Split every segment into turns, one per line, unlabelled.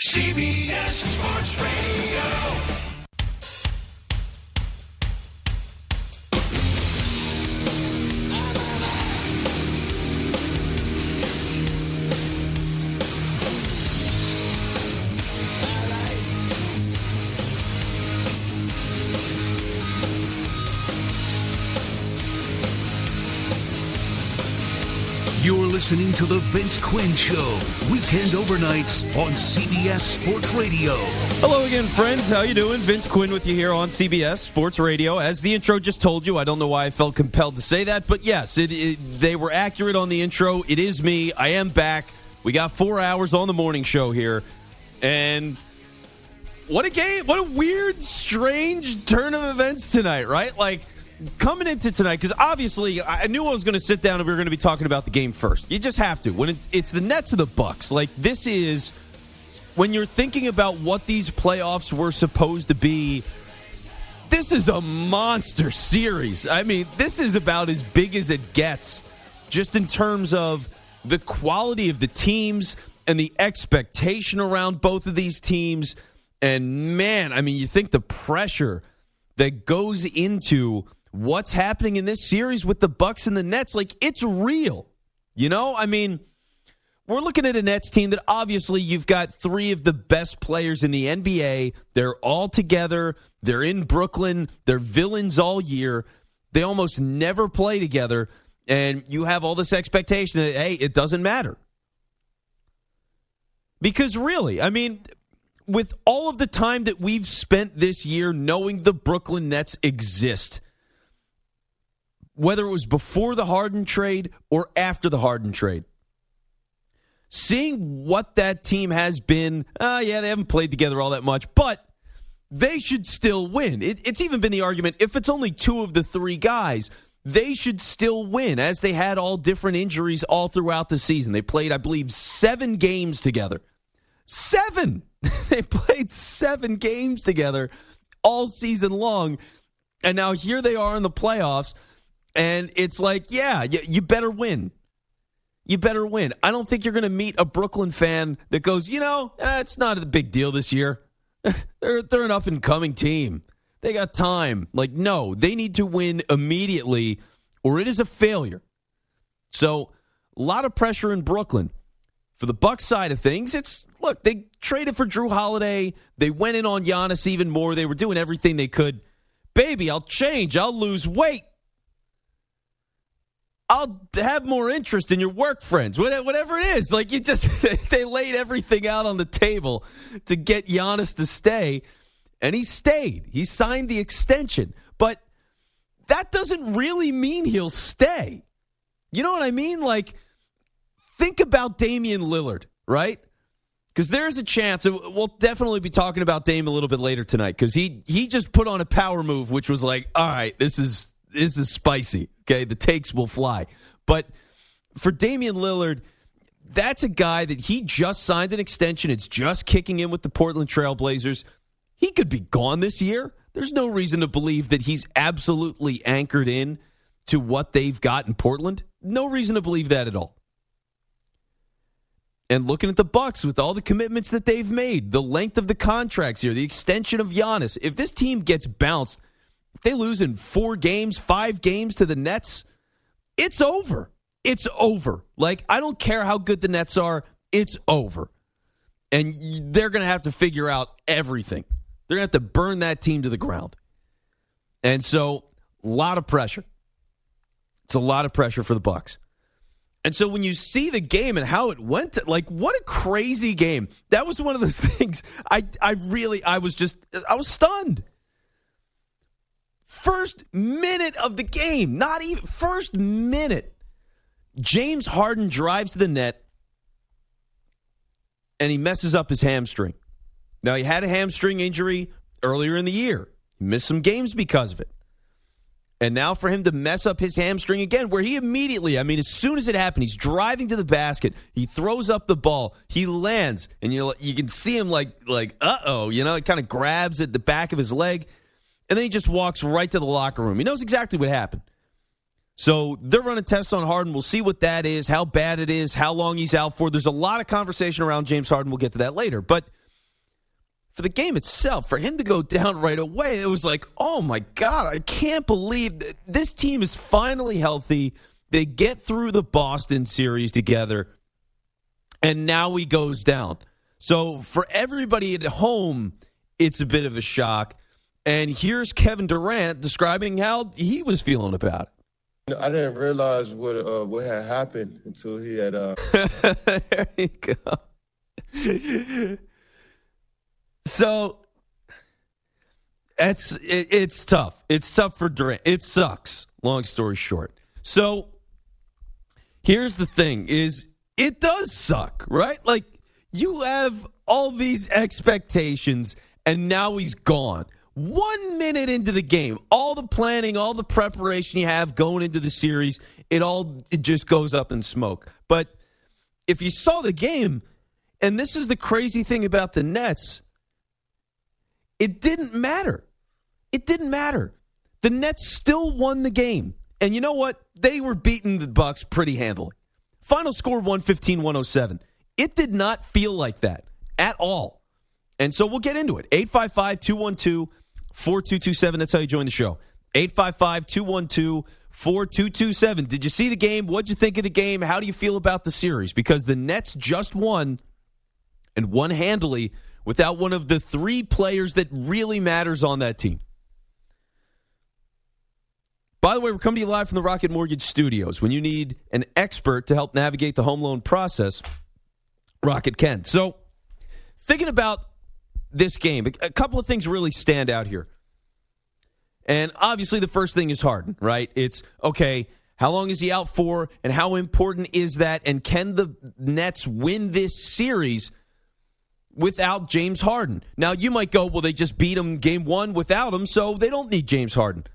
CBS Sports Radio.
Listening to The Vince Quinn Show, weekend overnights on CBS Sports Radio.
Hello again, friends. How you doing? Vince Quinn with you here on CBS Sports Radio. As the intro just told you, I don't know why I felt compelled to say that, but yes, it, it, they were accurate on the intro. It is me. I am back. We got four hours on the morning show here, and what a game! What a weird, strange turn of events tonight, right? Like coming into tonight, because obviously I knew I was going to sit down and we were going to be talking about the game first. You just have to when it, it's the Nets of the Bucks. Like this is when you're thinking about what these playoffs were supposed to be. This is a monster series. I mean, this is about as big as it gets, just in terms of the quality of the teams and the expectation around both of these teams. And man, I mean, you think the pressure that goes into what's happening in this series with the Bucks and the Nets, like it's real. You know, I mean, we're looking at a Nets team that obviously you've got three of the best players in the NBA. They're all together. They're in Brooklyn. They're villains all year. They almost never play together. And you have all this expectation that, hey, it doesn't matter. Because really, I mean, with all of the time that we've spent this year knowing the Brooklyn Nets exist, whether it was before the Harden trade or after the Harden trade, seeing what that team has been, uh, yeah, they haven't played together all that much, but they should still win. It, it's even been the argument if it's only two of the three guys, they should still win, as they had all different injuries all throughout the season. They played, I believe, seven games together. Seven! they played seven games together all season long. And now here they are in the playoffs. And it's like, yeah, you, you better win. You better win. I don't think you're going to meet a Brooklyn fan that goes, you know, eh, it's not a big deal this year. they're they're an up and coming team. They got time. Like, no, they need to win immediately, or it is a failure. So, a lot of pressure in Brooklyn. For the Bucks side of things, it's look, they traded for Jrue Holiday. They went in on Giannis even more. They were doing everything they could. Baby, I'll change. I'll lose weight. I'll have more interest in your work friends, whatever it is. Like you just, they laid everything out on the table to get Giannis to stay, and he stayed. He signed the extension, but that doesn't really mean he'll stay. You know what I mean? Like, think about Damian Lillard, right? Because there's a chance. We'll definitely be talking about Dame a little bit later tonight because he he just put on a power move, which was like, all right, this is this is spicy. Okay, the takes will fly. But for Damian Lillard, that's a guy that he just signed an extension. It's just kicking in with the Portland Trailblazers. He could be gone this year. There's no reason to believe that he's absolutely anchored in to what they've got in Portland. No reason to believe that at all. And looking at the Bucks with all the commitments that they've made, the length of the contracts here, the extension of Giannis. If this team gets bounced, if they lose in four games, five games to the Nets, it's over. It's over. Like, I don't care how good the Nets are, it's over. And they're going to have to figure out everything. They're going to have to burn that team to the ground. And so, a lot of pressure. It's a lot of pressure for the Bucks. And so when you see the game and how it went, like what a crazy game. That was one of those things I I really I was just I was stunned. First minute of the game, not even first minute. James Harden drives to the net and he messes up his hamstring. Now, he had a hamstring injury earlier in the year. He missed some games because of it. And now for him to mess up his hamstring again, where he immediately, I mean, as soon as it happened, he's driving to the basket, he throws up the ball, he lands, and you you can see him like like uh oh, you know, it kind of grabs at the back of his leg, and then he just walks right to the locker room. He knows exactly what happened. So they're running tests on Harden. We'll see what that is, how bad it is, how long he's out for. There's a lot of conversation around James Harden. We'll get to that later. But for the game itself, for him to go down right away, it was like, oh my God, I can't believe that this team is finally healthy. They get through the Boston series together, and now he goes down. So for everybody at home, it's a bit of a shock. And here's Kevin Durant describing how he was feeling about it.
I didn't realize what uh, what had happened until he had. Uh,
there you go. So it's it, it's tough. It's tough for Durant. It sucks. Long story short. So here's the thing: is it does suck, right? Like you have all these expectations, and now he's gone. One minute into the game, all the planning, all the preparation you have going into the series, it all it just goes up in smoke. But if you saw the game, and this is the crazy thing about the Nets, it didn't matter. It didn't matter. The Nets still won the game. And you know what? They were beating the Bucks pretty handily. Final score 115-107. It did not feel like that at all. And so we'll get into it. 855-212-4227. That's how you join the show. 855-212-4227. Did you see the game? What'd you think of the game? How do you feel about the series? Because the Nets just won and won handily without one of the three players that really matters on that team. By the way, we're coming to you live from the Rocket Mortgage Studios. When you need an expert to help navigate the home loan process, Rocket can. So, thinking about this game, a couple of things really stand out here. And obviously, the first thing is Harden, right? It's okay, how long is he out for, and how important is that? And can the Nets win this series without James Harden? Now, you might go, well, they just beat him game one without him, so they don't need James Harden.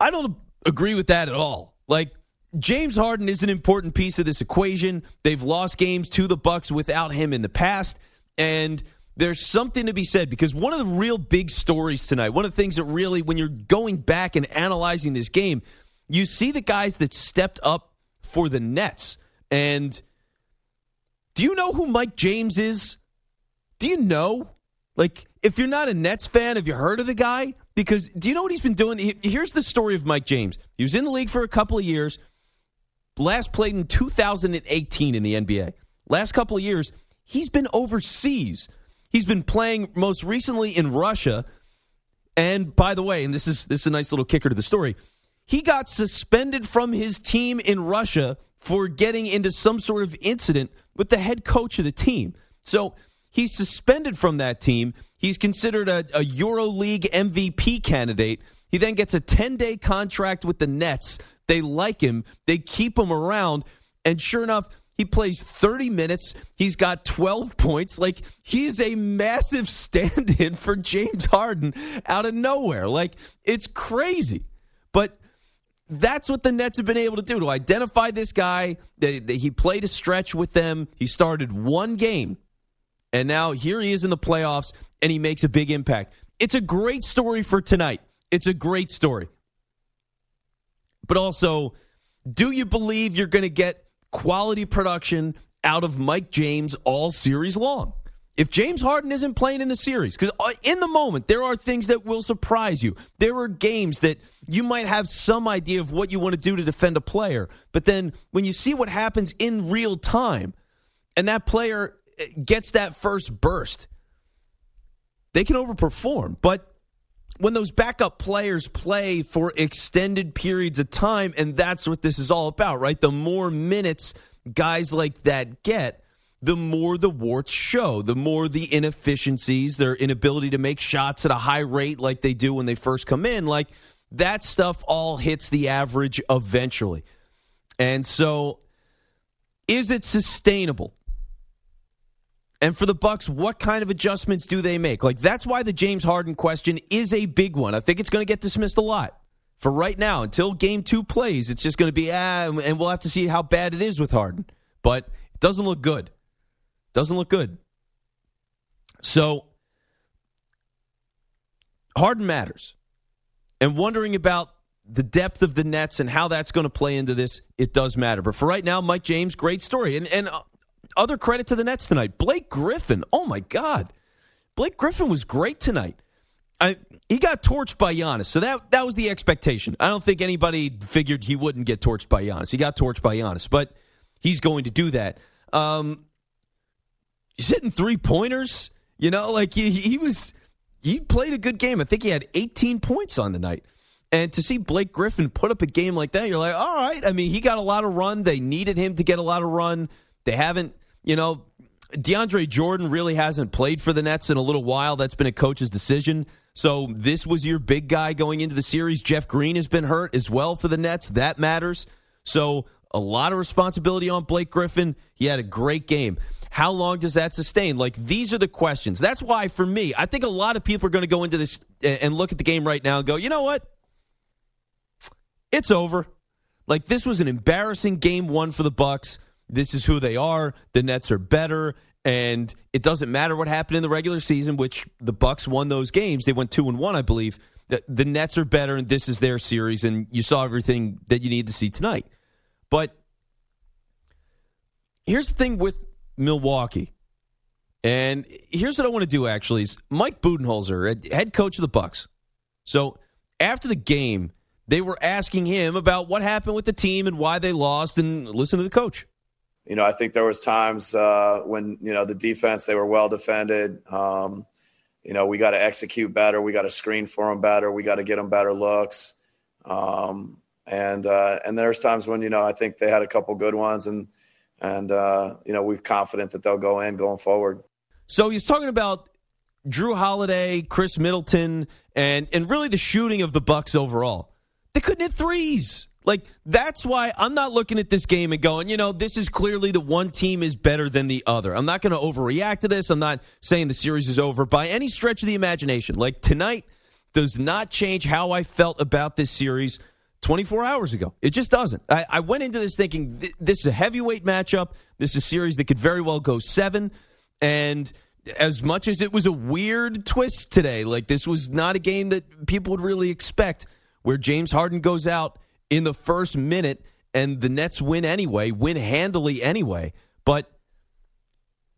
I don't agree with that at all. Like, James Harden is an important piece of this equation. They've lost games to the Bucks without him in the past, and there's something to be said because one of the real big stories tonight, one of the things that really, when you're going back and analyzing this game, you see the guys that stepped up for the Nets. And do you know who Mike James is? Do you know? Like, if you're not a Nets fan, have you heard of the guy? Because do you know what he's been doing? Here's the story of Mike James. He was in the league for a couple of years. Last played in 2018 in the NBA. Last couple of years, he's been overseas. He's been playing most recently in Russia. And by the way, and this is this is a nice little kicker to the story. He got suspended from his team in Russia for getting into some sort of incident with the head coach of the team. So he's suspended from that team. He's considered a, a EuroLeague MVP candidate. He then gets a 10 day contract with the Nets. They like him, they keep him around. And sure enough, he plays 30 minutes. He's got 12 points. Like, he's a massive stand in for James Harden out of nowhere. Like, it's crazy. But that's what the Nets have been able to do to identify this guy. They, they, he played a stretch with them. He started one game, and now here he is in the playoffs, and he makes a big impact. It's a great story for tonight. It's a great story. But also, do you believe you're going to get quality production out of Mike James all series long? If James Harden isn't playing in the series, because in the moment, there are things that will surprise you. There are games that you might have some idea of what you want to do to defend a player. But then when you see what happens in real time and that player eh, gets that first burst, they can overperform. But when those backup players play for extended periods of time, and that's what this is all about, right? The more minutes guys like that get, the more the warts show, the more the inefficiencies, their inability to make shots at a high rate like they do when they first come in, like that stuff all hits the average eventually. And so is it sustainable? And for the Bucks, what kind of adjustments do they make? Like that's why the James Harden question is a big one. I think it's going to get dismissed a lot. For right now, until game 2 plays, it's just going to be ah and we'll have to see how bad it is with Harden. But it doesn't look good. Doesn't look good. So Harden matters. And wondering about the depth of the Nets and how that's going to play into this, it does matter. But for right now, Mike James, great story. And and other credit to the Nets tonight. Blake Griffin. Oh my God, Blake Griffin was great tonight. I, he got torched by Giannis, so that that was the expectation. I don't think anybody figured he wouldn't get torched by Giannis. He got torched by Giannis, but he's going to do that. Um, he's hitting three pointers. You know, like he, he was, he played a good game. I think he had 18 points on the night. And to see Blake Griffin put up a game like that, you're like, all right. I mean, he got a lot of run. They needed him to get a lot of run. They haven't, you know, DeAndre Jordan really hasn't played for the Nets in a little while. That's been a coach's decision. So this was your big guy going into the series. Jeff Green has been hurt as well for the Nets. That matters. So a lot of responsibility on Blake Griffin. He had a great game. How long does that sustain? Like, these are the questions. That's why, for me, I think a lot of people are going to go into this and look at the game right now and go, you know what? It's over. Like, this was an embarrassing game one for the Bucks. This is who they are. The Nets are better. And it doesn't matter what happened in the regular season, which the Bucks won those games. They went two and one, I believe. The, the Nets are better, and this is their series, and you saw everything that you need to see tonight. But here's the thing with Milwaukee. And here's what I want to do actually is Mike Budenholzer, head coach of the Bucks. So after the game, they were asking him about what happened with the team and why they lost and listen to the coach.
You know, I think there was times uh, when, you know, the defense, they were well defended. Um, you know, we got to execute better. We got to screen for them better. We got to get them better looks. Um, and, uh, and there's times when, you know, I think they had a couple good ones and, and uh, you know we're confident that they'll go in going forward.
So he's talking about Jrue Holiday, Khris Middleton, and and really the shooting of the Bucks overall. They couldn't hit threes. Like that's why I'm not looking at this game and going, you know, this is clearly the one team is better than the other. I'm not going to overreact to this. I'm not saying the series is over by any stretch of the imagination. Like tonight does not change how I felt about this series 24 hours ago. It just doesn't. I, I went into this thinking th- this is a heavyweight matchup. This is a series that could very well go seven. And as much as it was a weird twist today, like this was not a game that people would really expect, where James Harden goes out in the first minute and the Nets win anyway, win handily anyway. But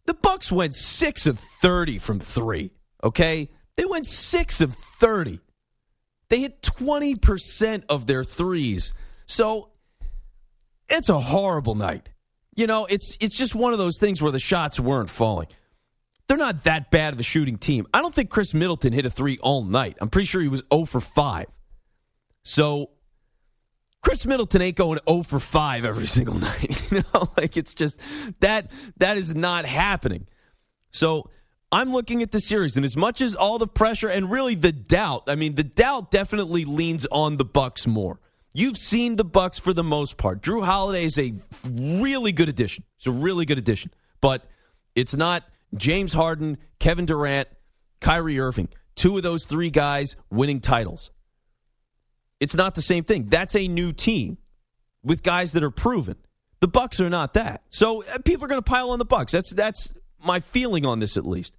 the Bucks went six of thirty from three. Okay, they went six of thirty. They hit 20% of their threes. So it's a horrible night. You know, it's it's just one of those things where the shots weren't falling. They're not that bad of a shooting team. I don't think Khris Middleton hit a three all night. I'm pretty sure he was 0 for 5. So Khris Middleton ain't going 0 for 5 every single night. You know, like it's just that that is not happening. So I'm looking at the series, and as much as all the pressure and really the doubt, I mean, the doubt definitely leans on the Bucks more. You've seen the Bucks for the most part. Jrue Holiday is a really good addition. It's a really good addition, but it's not James Harden, Kevin Durant, Kyrie Irving. Two of those three guys winning titles. It's not the same thing. That's a new team with guys that are proven. The Bucks are not that. So uh, people are going to pile on the Bucks. That's that's my feeling on this at least.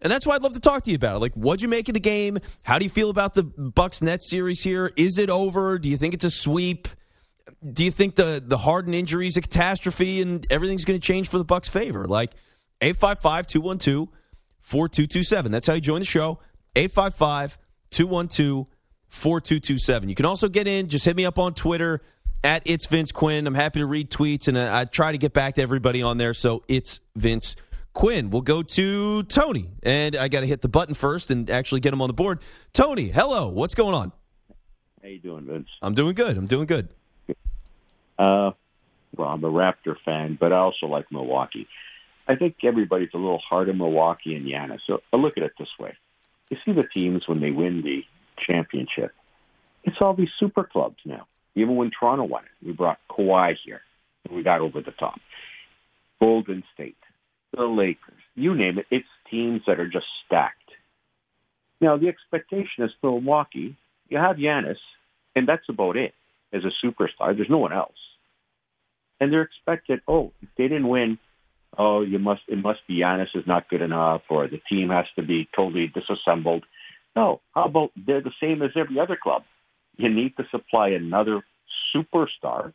And that's why I'd love to talk to you about it. Like, what'd you make of the game? How do you feel about the Bucks Nets series here? Is it over? Do you think it's a sweep? Do you think the the Harden injury is a catastrophe and everything's going to change for the Bucks' favor? Like 855-212-4227. That's how you join the show. 855-212-4227. You can also get in. Just hit me up on Twitter at it's Vince Quinn. I'm happy to read tweets and I, I try to get back to everybody on there. So it's Vince Quinn. We'll go to Tony, and I got to hit the button first and actually get him on the board. Tony, hello. What's going on?
How you doing, Vince?
I'm doing good. I'm doing good.
Uh, well, I'm a Raptor fan, but I also like Milwaukee. I think everybody's a little hard on Milwaukee and Giannis. So I look at it this way: you see the teams when they win the championship, it's all these super clubs now. Even when Toronto won it, we brought Kawhi here, and we got over the top. Golden State, the Lakers, you name it, it's teams that are just stacked. Now, the expectation is Milwaukee, you have Giannis, and that's about it as a superstar. There's no one else. And they're expected, oh, if they didn't win, oh, you must, it must be Giannis is not good enough, or the team has to be totally disassembled. No, how about they're the same as every other club? You need to supply another superstar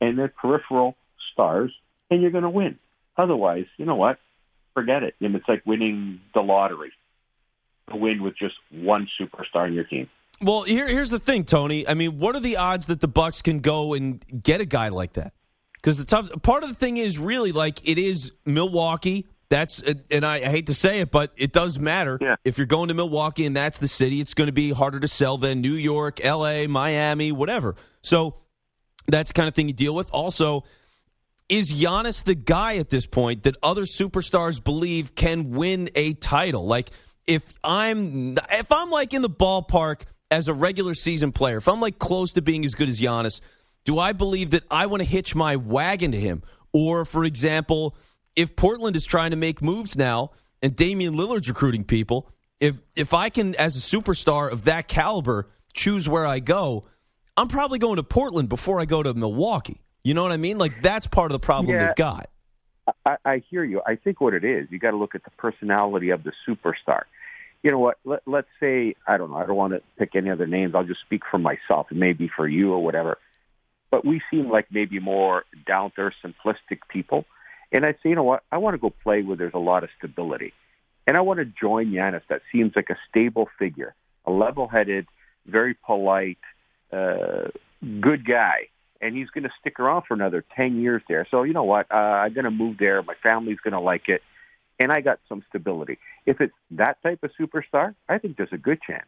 and their peripheral stars, and you're going to win. Otherwise, you know what? Forget it. And it's like winning the lottery. To win with just one superstar in your team.
Well, here, here's the thing, Tony. I mean, what are the odds that the Bucks can go and get a guy like that? Because the tough part of the thing is really like it is Milwaukee. That's and I, I hate to say it, but it does matter.
Yeah.
If you're going to Milwaukee and that's the city, it's going to be harder to sell than New York, L.A., Miami, whatever. So that's the kind of thing you deal with. Also, is Giannis the guy at this point that other superstars believe can win a title? Like if I'm if I'm like in the ballpark as a regular season player, if I'm like close to being as good as Giannis, do I believe that I want to hitch my wagon to him? Or for example, if Portland is trying to make moves now and Damian Lillard's recruiting people, if if I can as a superstar of that caliber choose where I go, I'm probably going to Portland before I go to Milwaukee. You know what I mean? Like that's part of the problem
Yeah.
they've got.
I, I hear you. I think what it is, you got to look at the personality of the superstar. You know what? Let, let's say I don't know. I don't want to pick any other names. I'll just speak for myself. It may be for you or whatever. But we seem like maybe more down to simplistic people. And I say, you know what? I want to go play where there's a lot of stability, and I want to join Giannis. That seems like a stable figure, a level-headed, very polite, uh, good guy and he's going to stick around for another 10 years there. So, you know what? Uh, I'm going to move there. My family's going to like it. And I got some stability. If it's that type of superstar, I think there's a good chance.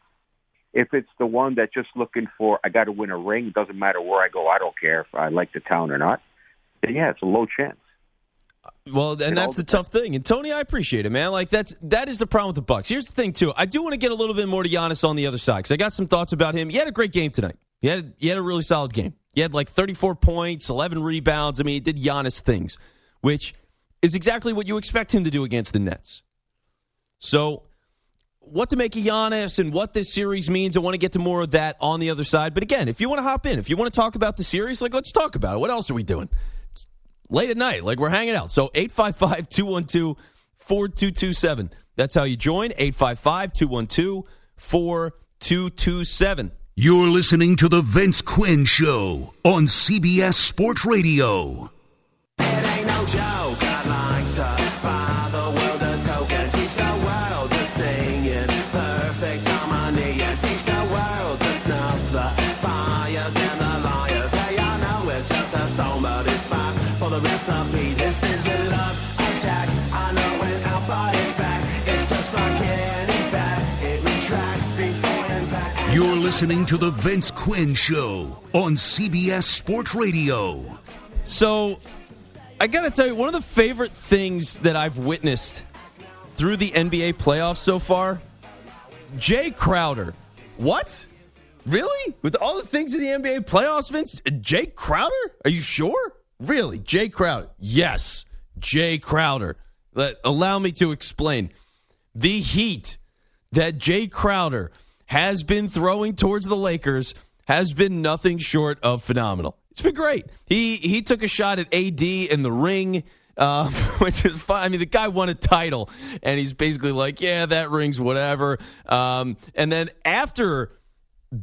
If it's the one that's just looking for, I got to win a ring, doesn't matter where I go, I don't care if I like the town or not, then yeah, it's a low chance.
Well, and
It
that's the tough thing. And Tony, I appreciate it, man. Like that's that is the problem with the Bucks. Here's the thing, too. I do want to get a little bit more to Giannis on the other side because I got some thoughts about him. He had a great game tonight. He had he had a really solid game. He had like 34 points, 11 rebounds. I mean, he did Giannis things, which is exactly what you expect him to do against the Nets. So, what to make of Giannis and what this series means, I want to get to more of that on the other side. But again, if you want to hop in, if you want to talk about the series, like let's talk about it. What else are we doing? Late at night, like we're hanging out. So 855 212 4227. That's how you join. 855 212 4227.
You're listening to The Vince Quinn Show on CBS Sports Radio. You're listening to The Vince Quinn Show on CBS Sports Radio.
So, I got to tell you, one of the favorite things that I've witnessed through the NBA playoffs so far, Jay Crowder. What? Really? With all the things in the NBA playoffs, Vince? Jay Crowder? Are you sure? Really? Jay Crowder? Yes, Jay Crowder. Let, allow me to explain. The heat that Jay Crowder has been throwing towards the Lakers has been nothing short of phenomenal. It's been great. He he took a shot at AD in the ring, uh, which is fine. I mean, the guy won a title, and he's basically like, "Yeah, that ring's whatever." Um, and then after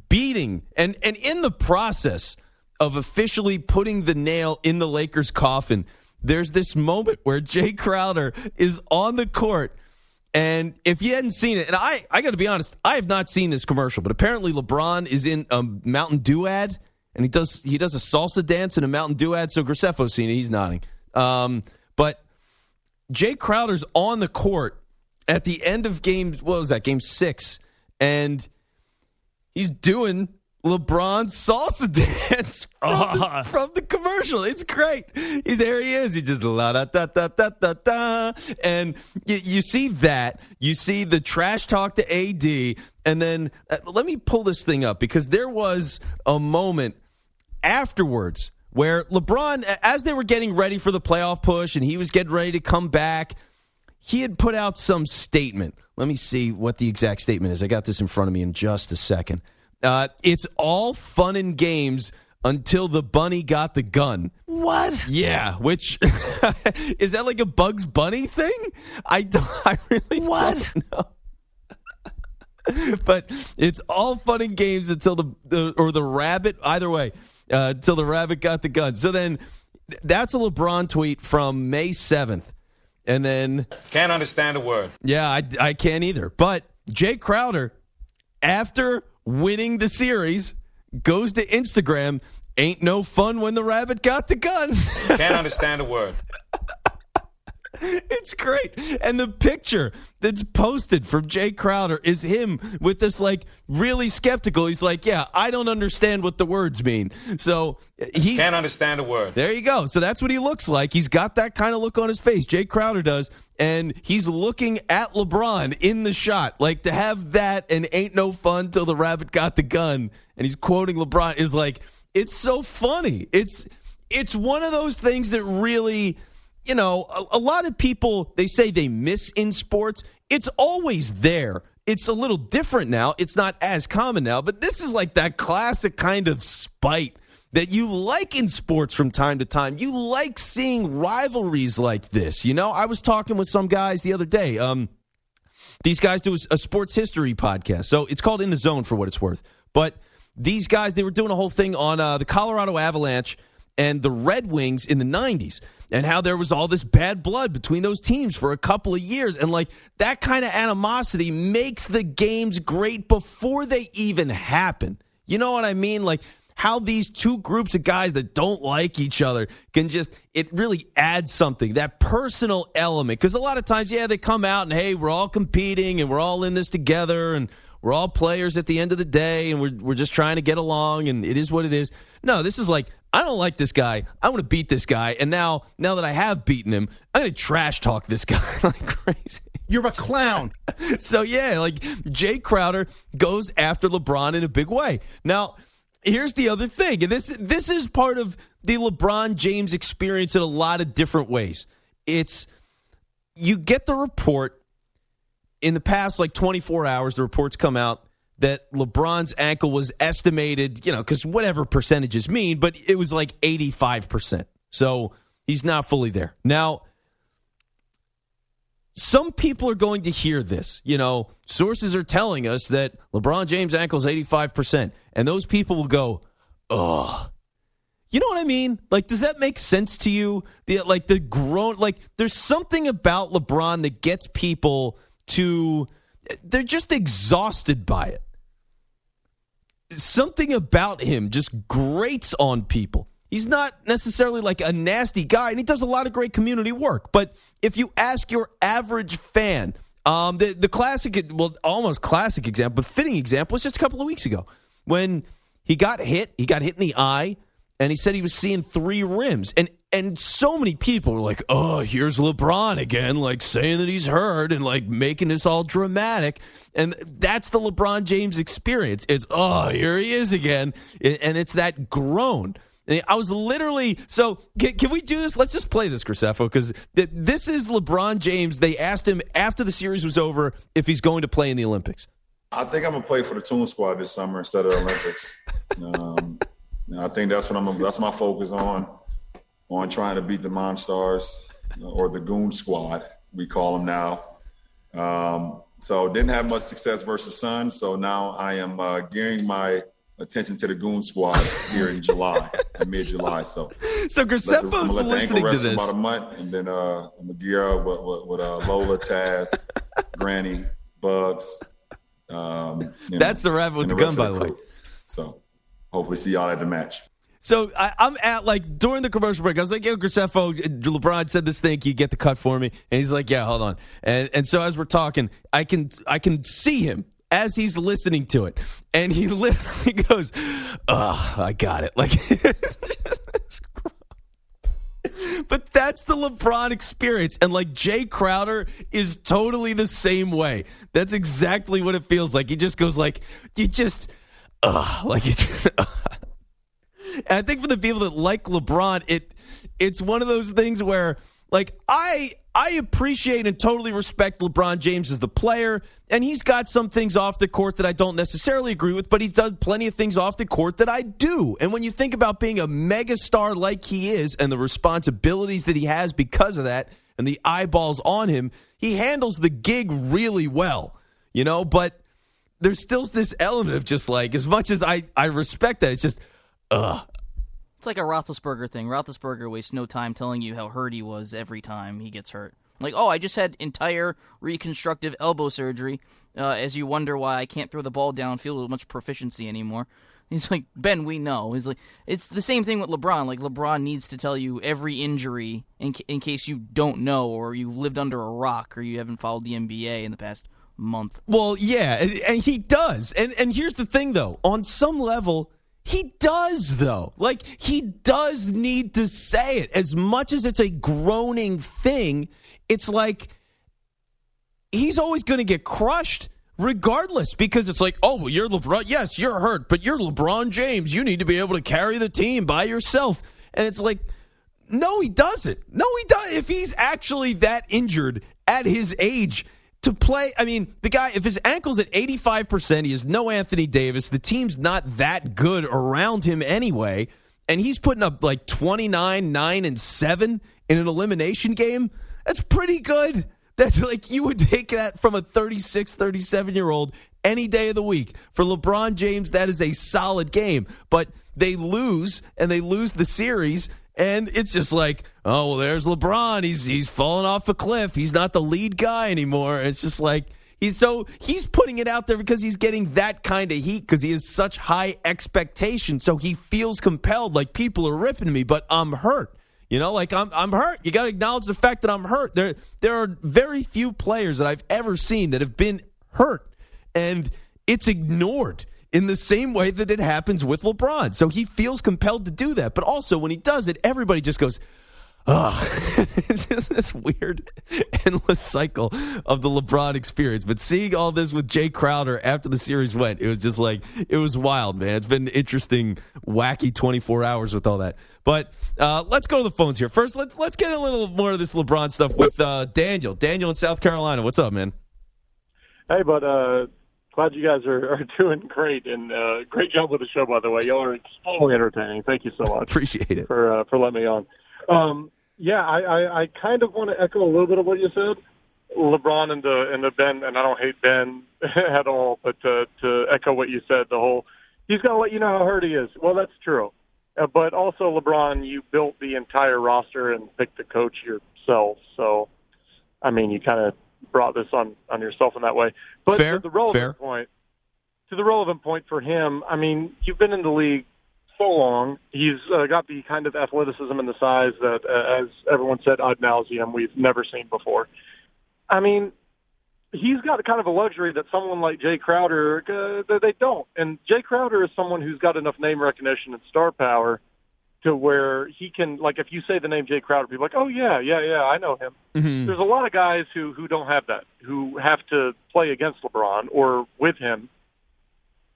beating and and in the process of officially putting the nail in the Lakers' coffin, there's this moment where Jay Crowder is on the court. And if you hadn't seen it, and I, I got to be honest, I have not seen this commercial, but apparently LeBron is in a Mountain Dew ad, and he does he does a salsa dance in a Mountain Dew ad. So Graceffo's seen it; he's nodding. Um, but Jay Crowder's on the court at the end of game. What was that? Game six, and he's doing LeBron's salsa dance from, the, from the commercial. It's great. He, there he is. He just la da da da da da da, and you, you see that. You see the trash talk to AD, and then uh, let me pull this thing up because there was a moment afterwards where LeBron, as they were getting ready for the playoff push, and he was getting ready to come back he had put out some statement. Let me see what the exact statement is. I got this in front of me in just a second. Uh, it's all fun and games until the bunny got the gun.
What?
Yeah, which is that like a Bugs Bunny thing? I don't, I really
What?
don't know. but it's all fun and games until the, the or the rabbit. Either way, uh, until the rabbit got the gun. So then, that's a LeBron tweet from May seventh. And then
Can't understand a word.
yeah, I, I can't either. But Jay Crowder, after winning the series, goes to Instagram. Ain't no fun when the rabbit got the gun.
Can't understand a word.
it's great. And the picture that's posted from Jay Crowder is him with this like really skeptical. He's like, "Yeah, I don't understand what the words mean." So he
Can't understand a word.
There you go. So that's what he looks like. He's got that kind of look on his face. Jay Crowder does. And he's looking at LeBron in the shot. Like to have that and ain't no fun till the rabbit got the gun. And he's quoting LeBron is like, it's so funny. It's it's one of those things that really, you know, a, a lot of people they say they miss in sports. It's always there. It's a little different now. It's not as common now, but this is like that classic kind of spite that you like in sports from time to time. You like seeing rivalries like this. You know, I was talking with some guys the other day. Um, these guys do a sports history podcast, so it's called In the Zone for what it's worth. But these guys, they were doing a whole thing on uh, the Colorado Avalanche and the Red Wings in the '90s, and how there was all this bad blood between those teams for a couple of years, and like that kind of animosity makes the games great before they even happen. You know what I mean? Like how these two groups of guys that don't like each other can just it really adds something that personal element because a lot of times yeah they come out and hey we're all competing and we're all in this together and we're all players at the end of the day and we're, we're just trying to get along and it is what it is no this is like i don't like this guy i want to beat this guy and now now that i have beaten him i'm going to trash talk this guy like crazy
You're a clown.
so yeah, like Jay Crowder goes after LeBron in a big way. Now, here's the other thing, and this this is part of the LeBron James experience in a lot of different ways. It's you get the report in the past like 24 hours, the reports come out that LeBron's ankle was estimated, you know, because whatever percentages mean, but it was like 85%. So he's not fully there. Now, some people are going to hear this. You know, sources are telling us that LeBron James' ankle is 85%. And those people will go, ugh. You know what I mean? Like, does that make sense to you? The, like, the grown, like, there's something about LeBron that gets people to, they're just exhausted by it. Something about him just grates on people. He's not necessarily like a nasty guy, and he does a lot of great community work. But if you ask your average fan, um, the the classic, well, almost classic example, but fitting example was just a couple of weeks ago when he got hit. He got hit in the eye, and he said he was seeing three rims, and and so many people were like, "Oh, here's LeBron again, like saying that he's hurt and like making this all dramatic." And that's the LeBron James experience. It's, "Oh, here he is again," and it's that groan. I was literally so. Can, can, we do this? Let's just play this, Graceffo, because th- this is LeBron James. They asked him after the series was over if he's going to play in the Olympics.
I think I'm gonna play for the Tune Squad this summer instead of the Olympics. um, I think that's what I'm. That's my focus on on trying to beat the Monstars or the Goon Squad. We call them now. Um, so didn't have much success versus Sun. So now I am uh, gearing my attention to the Goon Squad here in July, mid July. So,
so
the,
listening to this
about a month, and then uh, I'm gonna gear up with, with, with uh, Lola, Taz, Granny, Bugs. Um,
That's know, the rabbit with the, the gun, by the way.
So, hopefully, see y'all at the match.
So I, am at like during the commercial break. I was like, "Yo, Graceffo, LeBron said this thing. Can you get the cut for me?" And he's like, "Yeah, hold on." And and so as we're talking, I can I can see him as he's listening to it, and he literally goes, "Oh, I got it." Like, It's just, it's but that's the LeBron experience, and like Jay Crowder is totally the same way. That's exactly what it feels like. He just goes like, "You just, ugh," like it. I think for the people that like LeBron, it it's one of those things where like I I appreciate and totally respect LeBron James as the player, and he's got some things off the court that I don't necessarily agree with, but he's done plenty of things off the court that I do. And when you think about being a megastar like he is and the responsibilities that he has because of that and the eyeballs on him, he handles the gig really well. You know, but there's still this element of just like as much as I I respect that, it's just ugh.
It's like a Roethlisberger thing. Roethlisberger wastes no time telling you how hurt he was every time he gets hurt.
Like, oh, I just had entire reconstructive elbow surgery. Uh, as you wonder why I can't throw the ball downfield with much proficiency anymore. He's like, Ben, we know. He's like, it's the same thing with LeBron. Like, LeBron needs to tell you every injury in, in case you don't know or you've lived under a rock or you haven't followed the NBA in the past month.
Well, yeah, and, and he does. And and here's the thing, though. On some level, he does, though. Like, he does need to say it. As much as it's a groaning thing, it's like he's always going to get crushed regardless because it's like, oh, well, you're LeBron. Yes, you're hurt, but you're LeBron James. You need to be able to carry the team by yourself. And it's like, no, he doesn't. No, he does. If he's actually that injured at his age to play, I mean, the guy, if his ankle's at 85%, he has no Anthony Davis. The team's not that good around him anyway. And he's putting up like 29, 9, and 7 in an elimination game. That's pretty good. That's like you would take that from a 36, 37 year old any day of the week. For LeBron James, that is a solid game. But they lose and they lose the series. And it's just like, oh well, there's LeBron. He's he's fallen off a cliff. He's not the lead guy anymore. It's just like he's so he's putting it out there because he's getting that kind of heat because he has such high expectations. So he feels compelled, like people are ripping me, but I'm hurt. You know, like I'm I'm hurt. You got to acknowledge the fact that I'm hurt. There there are very few players that I've ever seen that have been hurt and it's ignored in the same way that it happens with LeBron. So he feels compelled to do that. But also when he does it, everybody just goes, Oh, it's just this weird, endless cycle of the LeBron experience. But seeing all this with Jay Crowder after the series went, it was just like, it was wild, man. It's been interesting, wacky 24 hours with all that. But uh, let's go to the phones here. First, let's, let's get a little more of this LeBron stuff with uh, Daniel. Daniel in South Carolina. What's up, man?
Hey, but uh, glad you guys are, are doing great and uh, great job with the show. By the way, y'all are extremely entertaining. Thank you so much.
Appreciate it
for uh, for letting me on. Um, yeah, I, I, I kind of want to echo a little bit of what you said. LeBron and the and the Ben, and I don't hate Ben at all, but to, to echo what you said, the whole he's got to let you know how hurt he is. Well, that's true, uh, but also LeBron, you built the entire roster and picked the coach yourself, so I mean, you kind of brought this on on yourself in that way. But
fair,
to the relevant
fair.
point, to the relevant point for him, I mean, you've been in the league so long. He's uh, got the kind of athleticism and the size that, uh, as everyone said ad nauseum, we've never seen before. I mean, he's got a kind of a luxury that someone like Jay Crowder uh, they don't. And Jay Crowder is someone who's got enough name recognition and star power to where he can, like, if you say the name Jay Crowder, people are like, oh yeah, yeah, yeah, I know him.
Mm-hmm.
There's a lot of guys who who don't have that, who have to play against LeBron or with him,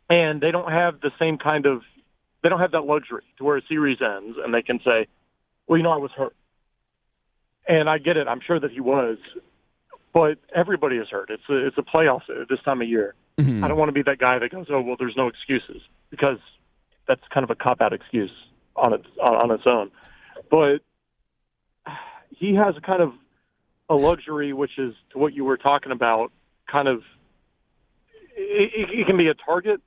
and they don't have the same kind of they don't have that luxury to where a series ends and they can say, well, you know, I was hurt. And I get it. I'm sure that he was, but everybody is hurt. It's a, it's a playoff this time of year.
Mhm.
I don't want to be that guy that goes, oh, well, there's no excuses because that's kind of a cop out excuse on its on, on its own. But he has a kind of a luxury, which is to what you were talking about. Kind of, it, it, it can be a target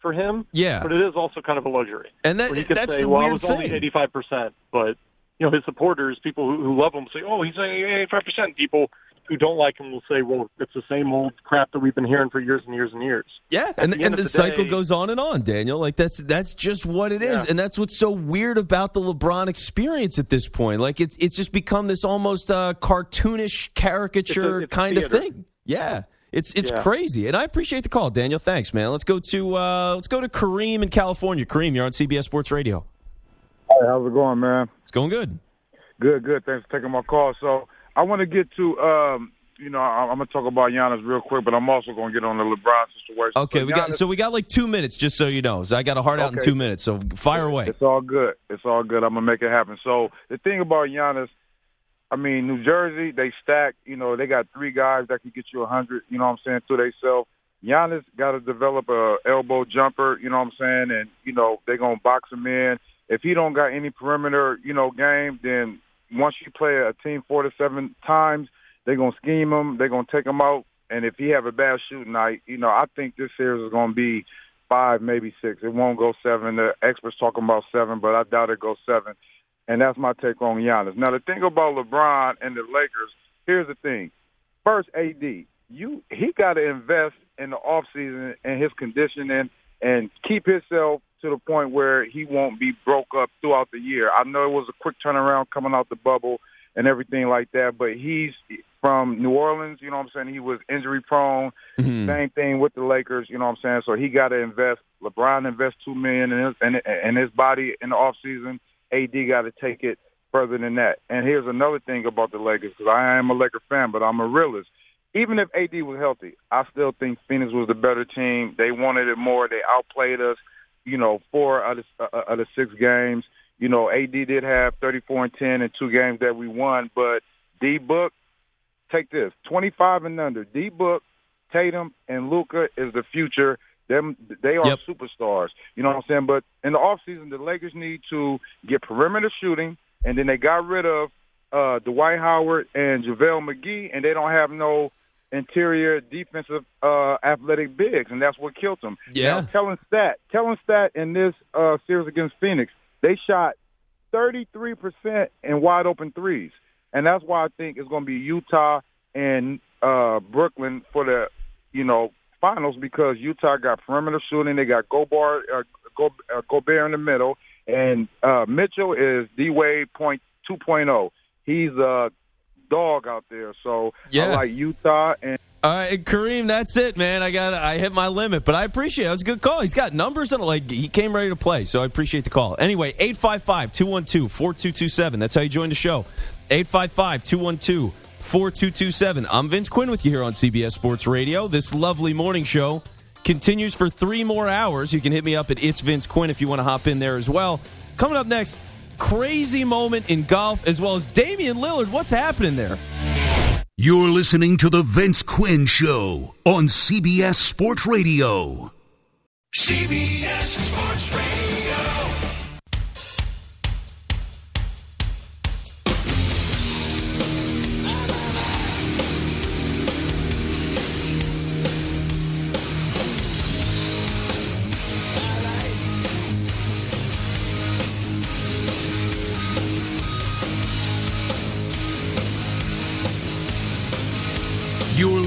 for him.
Yeah.
but it is also kind of a luxury.
And that,
he can
that's
say,
the
"Well, I
weird
was only eighty five percent," but you know his supporters, people who, who love him, say, "Oh, he's only eighty five percent." People who don't like him will say, "Well, it's the same old crap that we've been hearing for years and years and years."
Yeah,
At
and
the
and
end
the,
of the
cycle
day-
goes on and on, Daniel. Like that's that's just what it is,
Yeah.
and that's what's so weird about the LeBron experience at this point. Like it's it's just become this almost uh, cartoonish caricature
it's a
kind of thing. Yeah, it's it's
Yeah.
crazy, and I appreciate the call, Daniel. Thanks, man. Let's go to uh, let's go to Kareem in California. Kareem, you're on CBS Sports Radio.
Hey, how's it going, man?
It's going good.
Good, good. Thanks for taking my call. So I want to get to, um, you know, I, I'm gonna talk about Giannis real quick, but I'm also gonna get on the LeBron situation.
Okay,
So
we got so we got like two minutes, just so you know. So I got a heart out in two minutes. So fire away.
It's all good. It's all good. I'm gonna make it happen. So the thing about Giannis, I mean, New Jersey, they stack. You know, they got three guys that can get you a hundred. You know what I'm saying? To themselves. Giannis got to develop a elbow jumper. You know what I'm saying? And you know they're gonna box him in. If he don't got any perimeter, you know, game, then once you play a team four to seven times, they're gonna scheme him. They're gonna take him out. And if he have a bad shooting night, you know, I think this series is gonna be five, maybe six. It won't go seven. The experts talking about seven, but I doubt it goes seven. And that's my take on Giannis. Now the thing about LeBron and the Lakers, here's the thing. First, AD, you he got to invest in the off season and his conditioning and keep himself to the point where he won't be broke up throughout the year. I know it was a quick turnaround coming out the bubble and everything like that, but he's from New Orleans, you know what I'm saying? He was injury prone.
Mhm.
Same thing with the Lakers, you know what I'm saying? So he got to invest. LeBron invest 2 million in his in, in his body in the off season. AD got to take it further than that. And here's another thing about the Lakers cuz I am a Laker fan, but I'm a realist. Even if AD was healthy, I still think Phoenix was the better team. They wanted it more. They outplayed us, you know, four out of, uh, out of six games. You know, AD did have 34 and 10 in two games that we won, but D Book, take this 25 and under. D Book, Tatum, and Luka is the future. Them they are
Yep.
superstars. You know what I'm saying? But in the off season, the Lakers need to get perimeter shooting, and then they got rid of uh, Dwight Howard and JaVale McGee, and they don't have no interior defensive uh, athletic bigs, and that's what killed them.
Yeah.
Now, telling stat, telling stat in this uh, series against Phoenix, they shot 33% in wide open threes. And that's why I think it's going to be Utah and uh, Brooklyn for the, you know, finals because Utah got perimeter shooting. They got Gobert, uh, Go, uh, Gobert in the middle, and uh, Mitchell is D Wade point 2.0. He's a dog out there. So
Yeah.
I like Utah and
All right, Kareem, that's it, man. I got I hit my limit, but I appreciate it. That was a good call. He's got numbers and like he came ready to play, so I appreciate the call. Anyway, 855-212-4227. That's how you join the show. 855-212-4227. I'm Vince Quinn with you here on CBS Sports Radio. This lovely morning show continues for 3 more hours. You can hit me up at It's Vince Quinn if you want to hop in there as well. Coming up next, crazy moment in golf as well as Damian Lillard. What's happening there?
You're listening to The Vince Quinn Show on CBS Sports Radio.
CBS Sports Radio.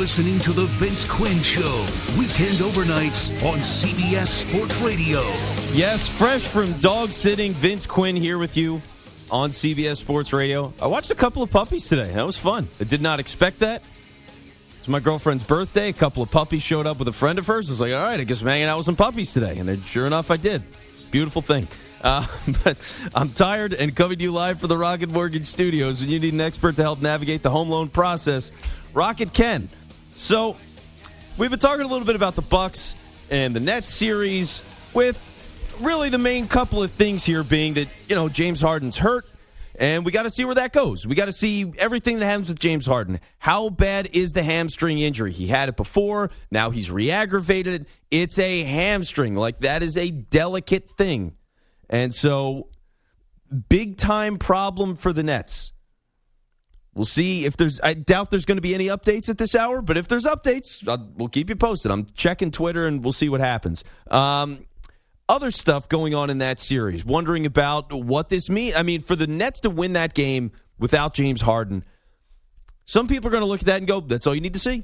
Listening to The Vince Quinn Show, weekend overnights on CBS Sports Radio.
Yes, fresh from dog sitting, Vince Quinn here with you on CBS Sports Radio. I watched a couple of puppies today. That was fun. I did not expect that. It's my girlfriend's birthday. A couple of puppies showed up with a friend of hers. I was like, all right, I guess I'm hanging out with some puppies today. And sure enough, I did. Beautiful thing. Uh, but I'm tired and coming to you live for the Rocket Mortgage Studios. When you need an expert to help navigate the home loan process, Rocket can. So we've been talking a little bit about the Bucks and the Nets series with really the main couple of things here being that you know James Harden's hurt and we got to see where that goes. We got to see everything that happens with James Harden. How bad is the hamstring injury? He had it before, now he's re-aggravated. It's a hamstring. Like that is a delicate thing. And so big time problem for the Nets. We'll see if there's. I doubt there's going to be any updates at this hour, but if there's updates, I'll, we'll keep you posted. I'm checking Twitter and we'll see what happens. Um, other stuff going on in that series. Wondering about what this means. I mean, for the Nets to win that game without James Harden, some people are going to look at that and go, "That's all you need to see."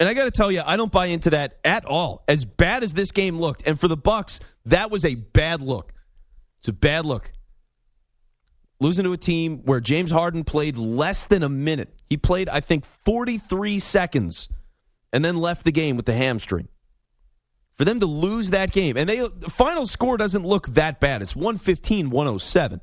And I got to tell you, I don't buy into that at all. As bad as this game looked, and for the Bucks, that was a bad look. It's a bad look losing to a team where James Harden played less than a minute. He played, I think, 43 seconds and then left the game with the hamstring. For them to lose that game, and they the final score doesn't look that bad. It's 115 107.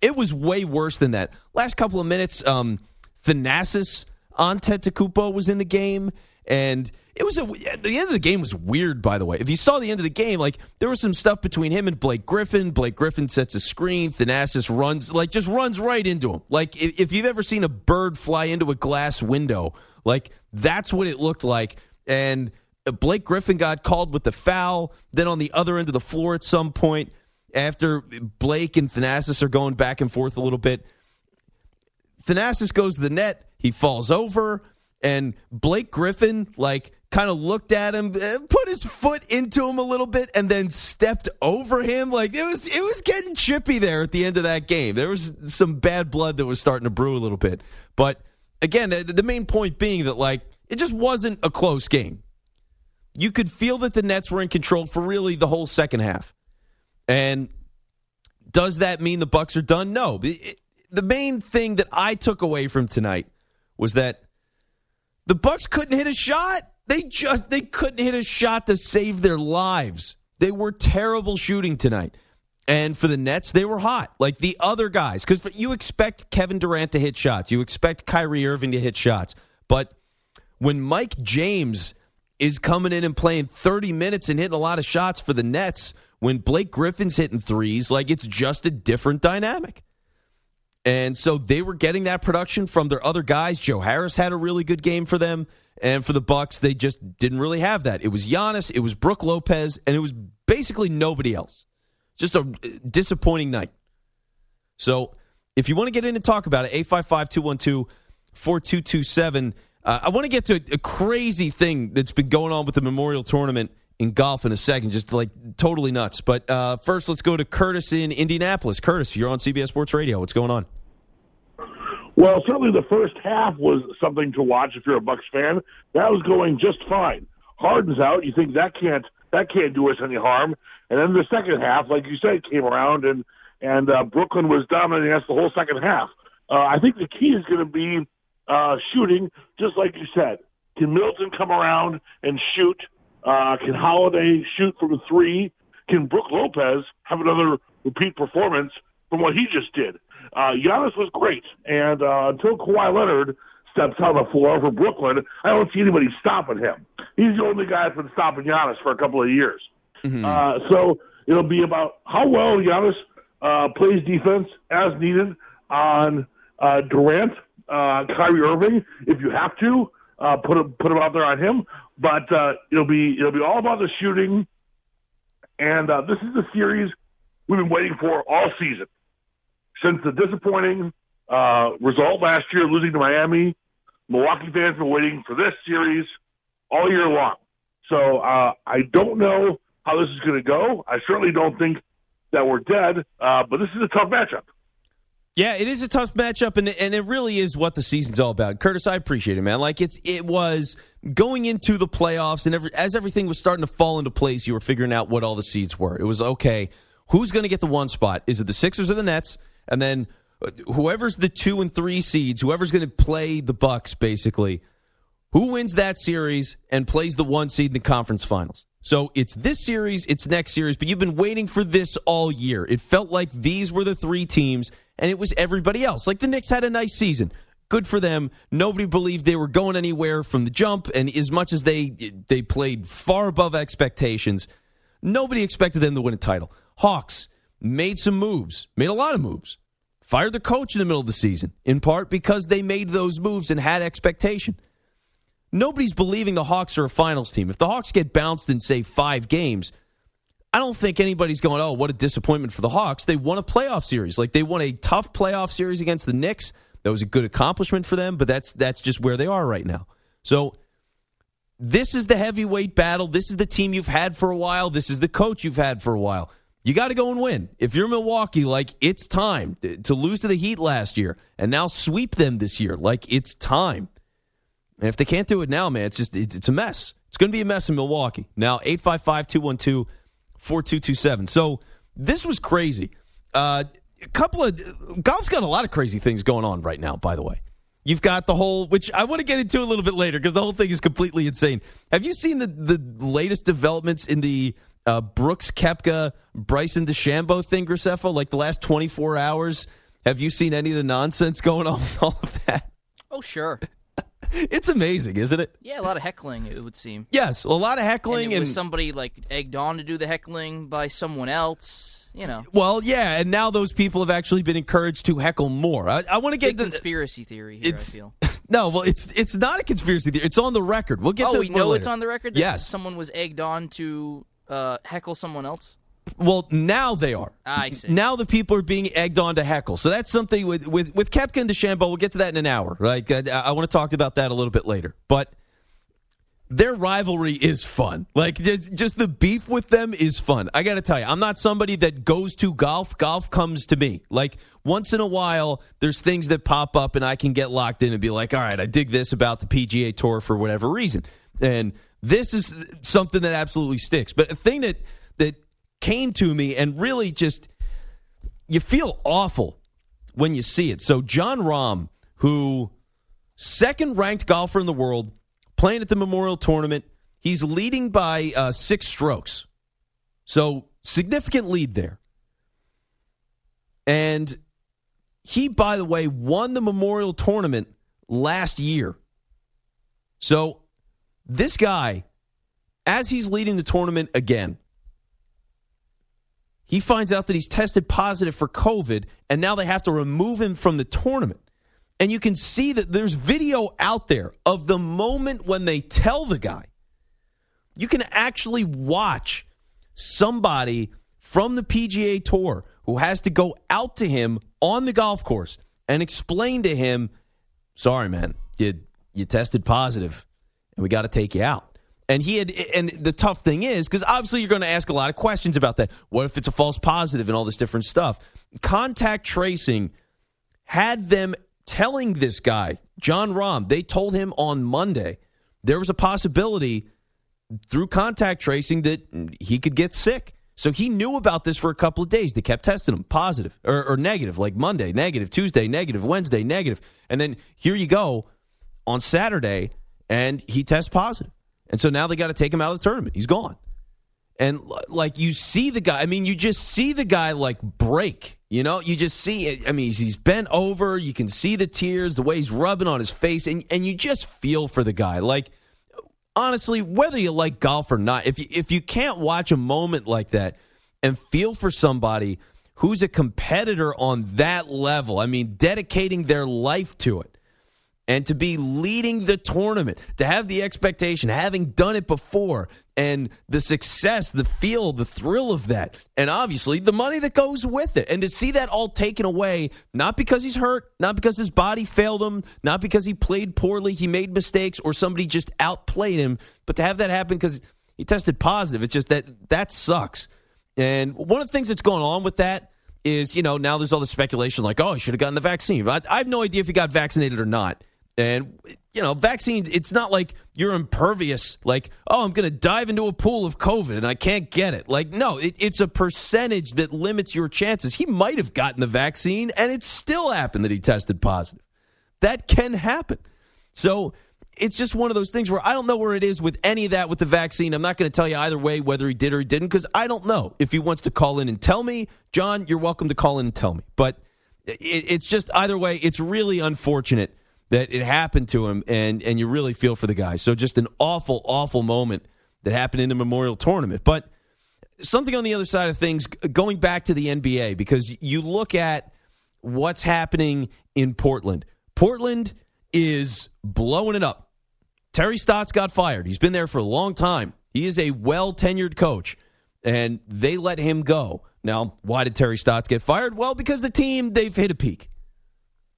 It was way worse than that. Last couple of minutes, um, Thanasis Antetokounmpo was in the game, and it was a, the end of the game was weird. By the way, if you saw the end of the game, like there was some stuff between him and Blake Griffin. Blake Griffin sets a screen. Thanasis runs like just runs right into him. Like if, if you've ever seen a bird fly into a glass window, like that's what it looked like. And Blake Griffin got called with the foul. Then on the other end of the floor, at some point, after Blake and Thanasis are going back and forth a little bit, Thanasis goes to the net. He falls over, and Blake Griffin, like, kind of looked at him, eh, put his foot into him a little bit, and then stepped over him. Like it was, it was getting chippy there at the end of that game. There was some bad blood that was starting to brew a little bit, but again, the, the main point being that like it just wasn't a close game. You could feel that the Nets were in control for really the whole second half. And does that mean the Bucks are done? No. It- the main thing that I took away from tonight was that the Bucks couldn't hit a shot. They just they couldn't hit a shot to save their lives. They were terrible shooting tonight. And for the Nets, they were hot. Like the other guys cuz you expect Kevin Durant to hit shots. You expect Kyrie Irving to hit shots. But when Mike James is coming in and playing 30 minutes and hitting a lot of shots for the Nets, when Blake Griffin's hitting threes, like it's just a different dynamic. And so they were getting that production from their other guys. Joe Harris had a really good game for them. And for the Bucks, they just didn't really have that. It was Giannis, it was Brook Lopez, and it was basically nobody else. Just a uh, disappointing night. So if you want to get in and talk about it, 855 212 4227. Uh, I want to get to a, crazy thing that's been going on with the Memorial Tournament in golf in a second, just like totally nuts. But uh, first, let's go to Curtis in Indianapolis. Curtis, you're on CBS Sports Radio. What's going on?
Well, certainly the first half was something to watch if you're a Bucks fan. That was going just fine. Harden's out. You think that can't that can't do us any harm. And then the second half, like you said, came around and and uh, Brooklyn was dominating us the whole second half. Uh, I think the key is going to be uh, shooting, just like you said. Can Middleton come around and shoot? Uh, can Holiday shoot from three? Can Brook Lopez have another repeat performance from what he just did? Uh, Giannis was great, and uh, until Kawhi Leonard steps on the floor for Brooklyn, I don't see anybody stopping him. He's the only guy that's been stopping Giannis for a couple of years. Uh, so it'll be about how well Giannis uh, plays defense as needed on uh, Durant, uh, Kyrie Irving. If you have to, uh, put him put him out there on him. But uh, it'll be it'll be all about the shooting. And uh, this is the series we've been waiting for all season since the disappointing uh, result last year, losing to Miami. Milwaukee fans have been waiting for this series all year long. So uh, I don't know how this is going to go. I certainly don't think that we're dead, uh, but this is a tough matchup.
Yeah, it is a tough matchup, and and it really is what the season's all about. Curtis, I appreciate it, man. Like it's it was going into the playoffs, and every, as everything was starting to fall into place, you were figuring out what all the seeds were. It was okay. Who's going to get the one spot? Is it the Sixers or the Nets? And then uh, whoever's the two and three seeds, whoever's going to play the Bucks, basically, who wins that series and plays the one seed in the conference finals. So it's this series, it's next series, but you've been waiting for this all year. It felt like these were the three teams, and it was everybody else. Like the Knicks had a nice season. Good for them. Nobody believed they were going anywhere from the jump, and as much as they they played far above expectations, nobody expected them to win a title. Hawks made some moves, made a lot of moves. Fired the coach in the middle of the season, in part because they made those moves and had expectation nobody's believing the Hawks are a finals team. If the Hawks get bounced in, say, five games, I don't think anybody's going, oh, what a disappointment for the Hawks. They won a playoff series. Like they won a tough playoff series against the Knicks. That was a good accomplishment for them, but that's that's just where they are right now. So this is the heavyweight battle. This is the team you've had for a while. This is the coach you've had for a while. You got to go and win. If you're Milwaukee, like it's time to lose to the Heat last year and now sweep them this year. Like it's time. And if they can't do it now, man, it's just it's a mess. It's going to be a mess in Milwaukee. Now 855-212-4227. So this was crazy. Uh, a couple of golf's got a lot of crazy things going on right now, by the way. You've got the whole, which I want to get into a little bit later because the whole thing is completely insane. Have you seen the the latest developments in the uh, Brooks Koepka Bryson DeChambeau thing, Graceffo? Like the last twenty four hours, have you seen any of the nonsense going on with all of that?
Oh, sure.
It's amazing, isn't it?
Yeah, a lot of heckling, it would seem.
Yes, a lot of heckling
and, it
and,
was somebody like egged on to do the heckling by someone else. You know,
well, yeah, and now those people have actually been encouraged to heckle more. I, I want to get the
conspiracy theory here. I
It's
feel.
no, well, it's it's not a conspiracy theory. It's on the record. We'll get
oh,
to
we
it more
know
later.
it's on the record. That
Yes.
someone was egged on to uh, heckle someone else.
Well, now they are.
I see.
Now the people are being egged on to heckle. So that's something with with with Koepka and DeChambeau. We'll get to that in an hour. Right? I, I want to talk about that a little bit later. But their rivalry is fun. Like just, just the beef with them is fun. I got to tell you, I'm not somebody that goes to golf. Golf comes to me. Like once in a while, there's things that pop up, and I can get locked in and be like, all right, I dig this about the PGA Tour for whatever reason, and this is something that absolutely sticks. But a thing that that came to me and really just you feel awful when you see it. So Jon Rahm, who second ranked golfer in the world, playing at the Memorial Tournament, he's leading by uh, six strokes. So significant lead there. And he, by the way, won the Memorial Tournament last year. So this guy, as he's leading the tournament again, he finds out that he's tested positive for COVID, and now they have to remove him from the tournament. And you can see that there's video out there of the moment when they tell the guy. You can actually watch somebody from the PGA Tour who has to go out to him on the golf course and explain to him, "Sorry, man, you you tested positive, and we got to take you out." And he had, and the tough thing is, because obviously you're going to ask a lot of questions about that. What if it's a false positive and all this different stuff? Contact tracing had them telling this guy, Jon Rahm, they told him on Monday there was a possibility through contact tracing that he could get sick. So he knew about this for a couple of days. They kept testing him positive or, or negative, like Monday, negative, Tuesday, negative, Wednesday, negative. And then here you go on Saturday, and he tests positive. And so now they got to take him out of the tournament. He's gone. And like you see the guy, I mean, you just see the guy like break. You know, you just see it. I mean, he's bent over. You can see the tears, the way he's rubbing on his face, and and you just feel for the guy. Like honestly, whether you like golf or not, if you, if you can't watch a moment like that and feel for somebody who's a competitor on that level, I mean, dedicating their life to it, and to be leading the tournament, to have the expectation, having done it before, and the success, the feel, the thrill of that, and obviously the money that goes with it. And to see that all taken away, not because he's hurt, not because his body failed him, not because he played poorly, he made mistakes, or somebody just outplayed him, but to have that happen because he tested positive, it's just that that sucks. And one of the things that's going on with that is, you know, now there's all the speculation like, oh, he should have gotten the vaccine. I, I have no idea if he got vaccinated or not. And, you know, vaccine, it's not like you're impervious, like, oh, I'm going to dive into a pool of COVID and I can't get it. Like, no, it, it's a percentage that limits your chances. He might have gotten the vaccine and it still happened that he tested positive. That can happen. So it's just one of those things where I don't know where it is with any of that with the vaccine. I'm not going to tell you either way whether he did or he didn't because I don't know. If he wants to call in and tell me, John, you're welcome to call in and tell me. But it, it's just either way, it's really unfortunate that it happened to him, and and you really feel for the guy. So just an awful, awful moment that happened in the Memorial Tournament. But something on the other side of things, going back to the NBA, because you look at what's happening in Portland. Portland is blowing it up. Terry Stotts got fired. He's been there for a long time. He is a well tenured coach, and they let him go. Now, why did Terry Stotts get fired? Well, because the team, they've hit a peak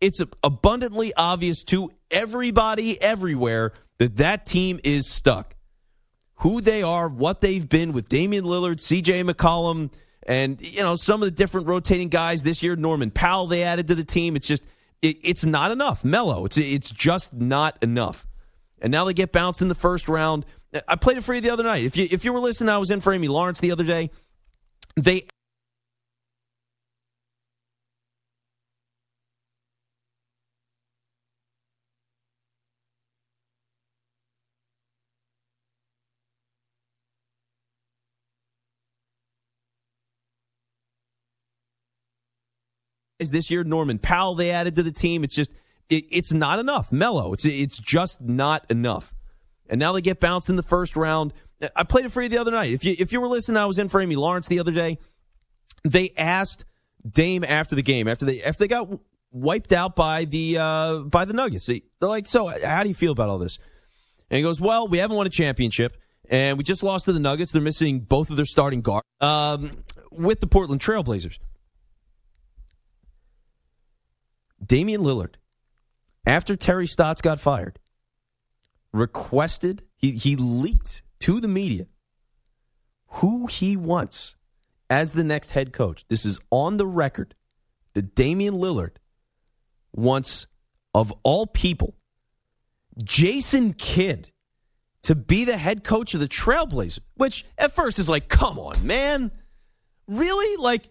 it's abundantly obvious to everybody everywhere that that team is stuck. Who they are, what they've been with Damian Lillard, CJ McCollum, and you know some of the different rotating guys this year. Norman Powell they added to the team. It's just it, it's not enough. Melo, it's it's just not enough. And now they get bounced in the first round. I played it for you the other night. If you if you were listening, I was in for Amy Lawrence the other day. They this year. Norman Powell they added to the team. It's just it, it's not enough. Melo, it's it's just not enough. And now they get bounced in the first round. I played it for you the other night. If you if you were listening, I was in for Amy Lawrence the other day. They asked Dame after the game after they after they got wiped out by the uh, by the Nuggets. They're like, so how do you feel about all this? And he goes, well, we haven't won a championship, and we just lost to the Nuggets. They're missing both of their starting guards um, with the Portland Trailblazers. Damian Lillard, after Terry Stotts got fired, requested, he He leaked to the media who he wants as the next head coach. This is on the record that Damian Lillard wants, of all people, Jason Kidd to be the head coach of the Trailblazers, which at first is like, come on, man. Really? Like,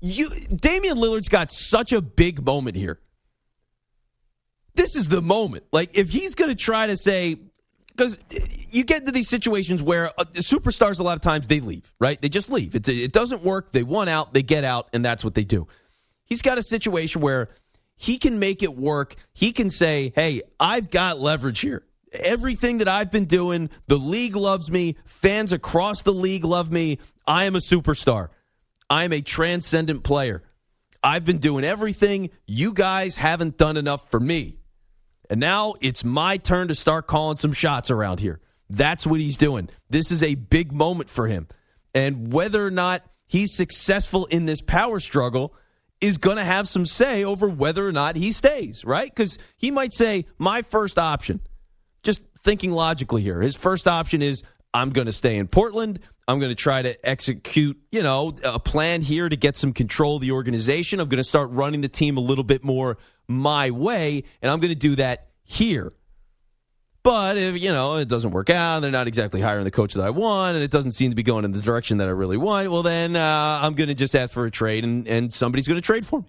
you Damian Lillard's got such a big moment here. This is the moment. Like, if he's going to try to say, because you get into these situations where uh, superstars a lot of times they leave, right? They just leave. It, it doesn't work. They want out, they get out, and that's what they do. He's got a situation where he can make it work. He can say, hey, I've got leverage here. Everything that I've been doing, the league loves me. Fans across the league love me. I am a superstar. I am a transcendent player. I've been doing everything. You guys haven't done enough for me. And now it's my turn to start calling some shots around here. That's what he's doing. This is a big moment for him. And whether or not he's successful in this power struggle is going to have some say over whether or not he stays, right? Because he might say, my first option, just thinking logically here, his first option is, I'm going to stay in Portland. I'm going to try to execute, you know, a plan here to get some control of the organization. I'm going to start running the team a little bit more my way, and I'm going to do that here. But if, you know, it doesn't work out, and they're not exactly hiring the coach that I want, and it doesn't seem to be going in the direction that I really want, well, then uh, I'm going to just ask for a trade, and, and somebody's going to trade for me.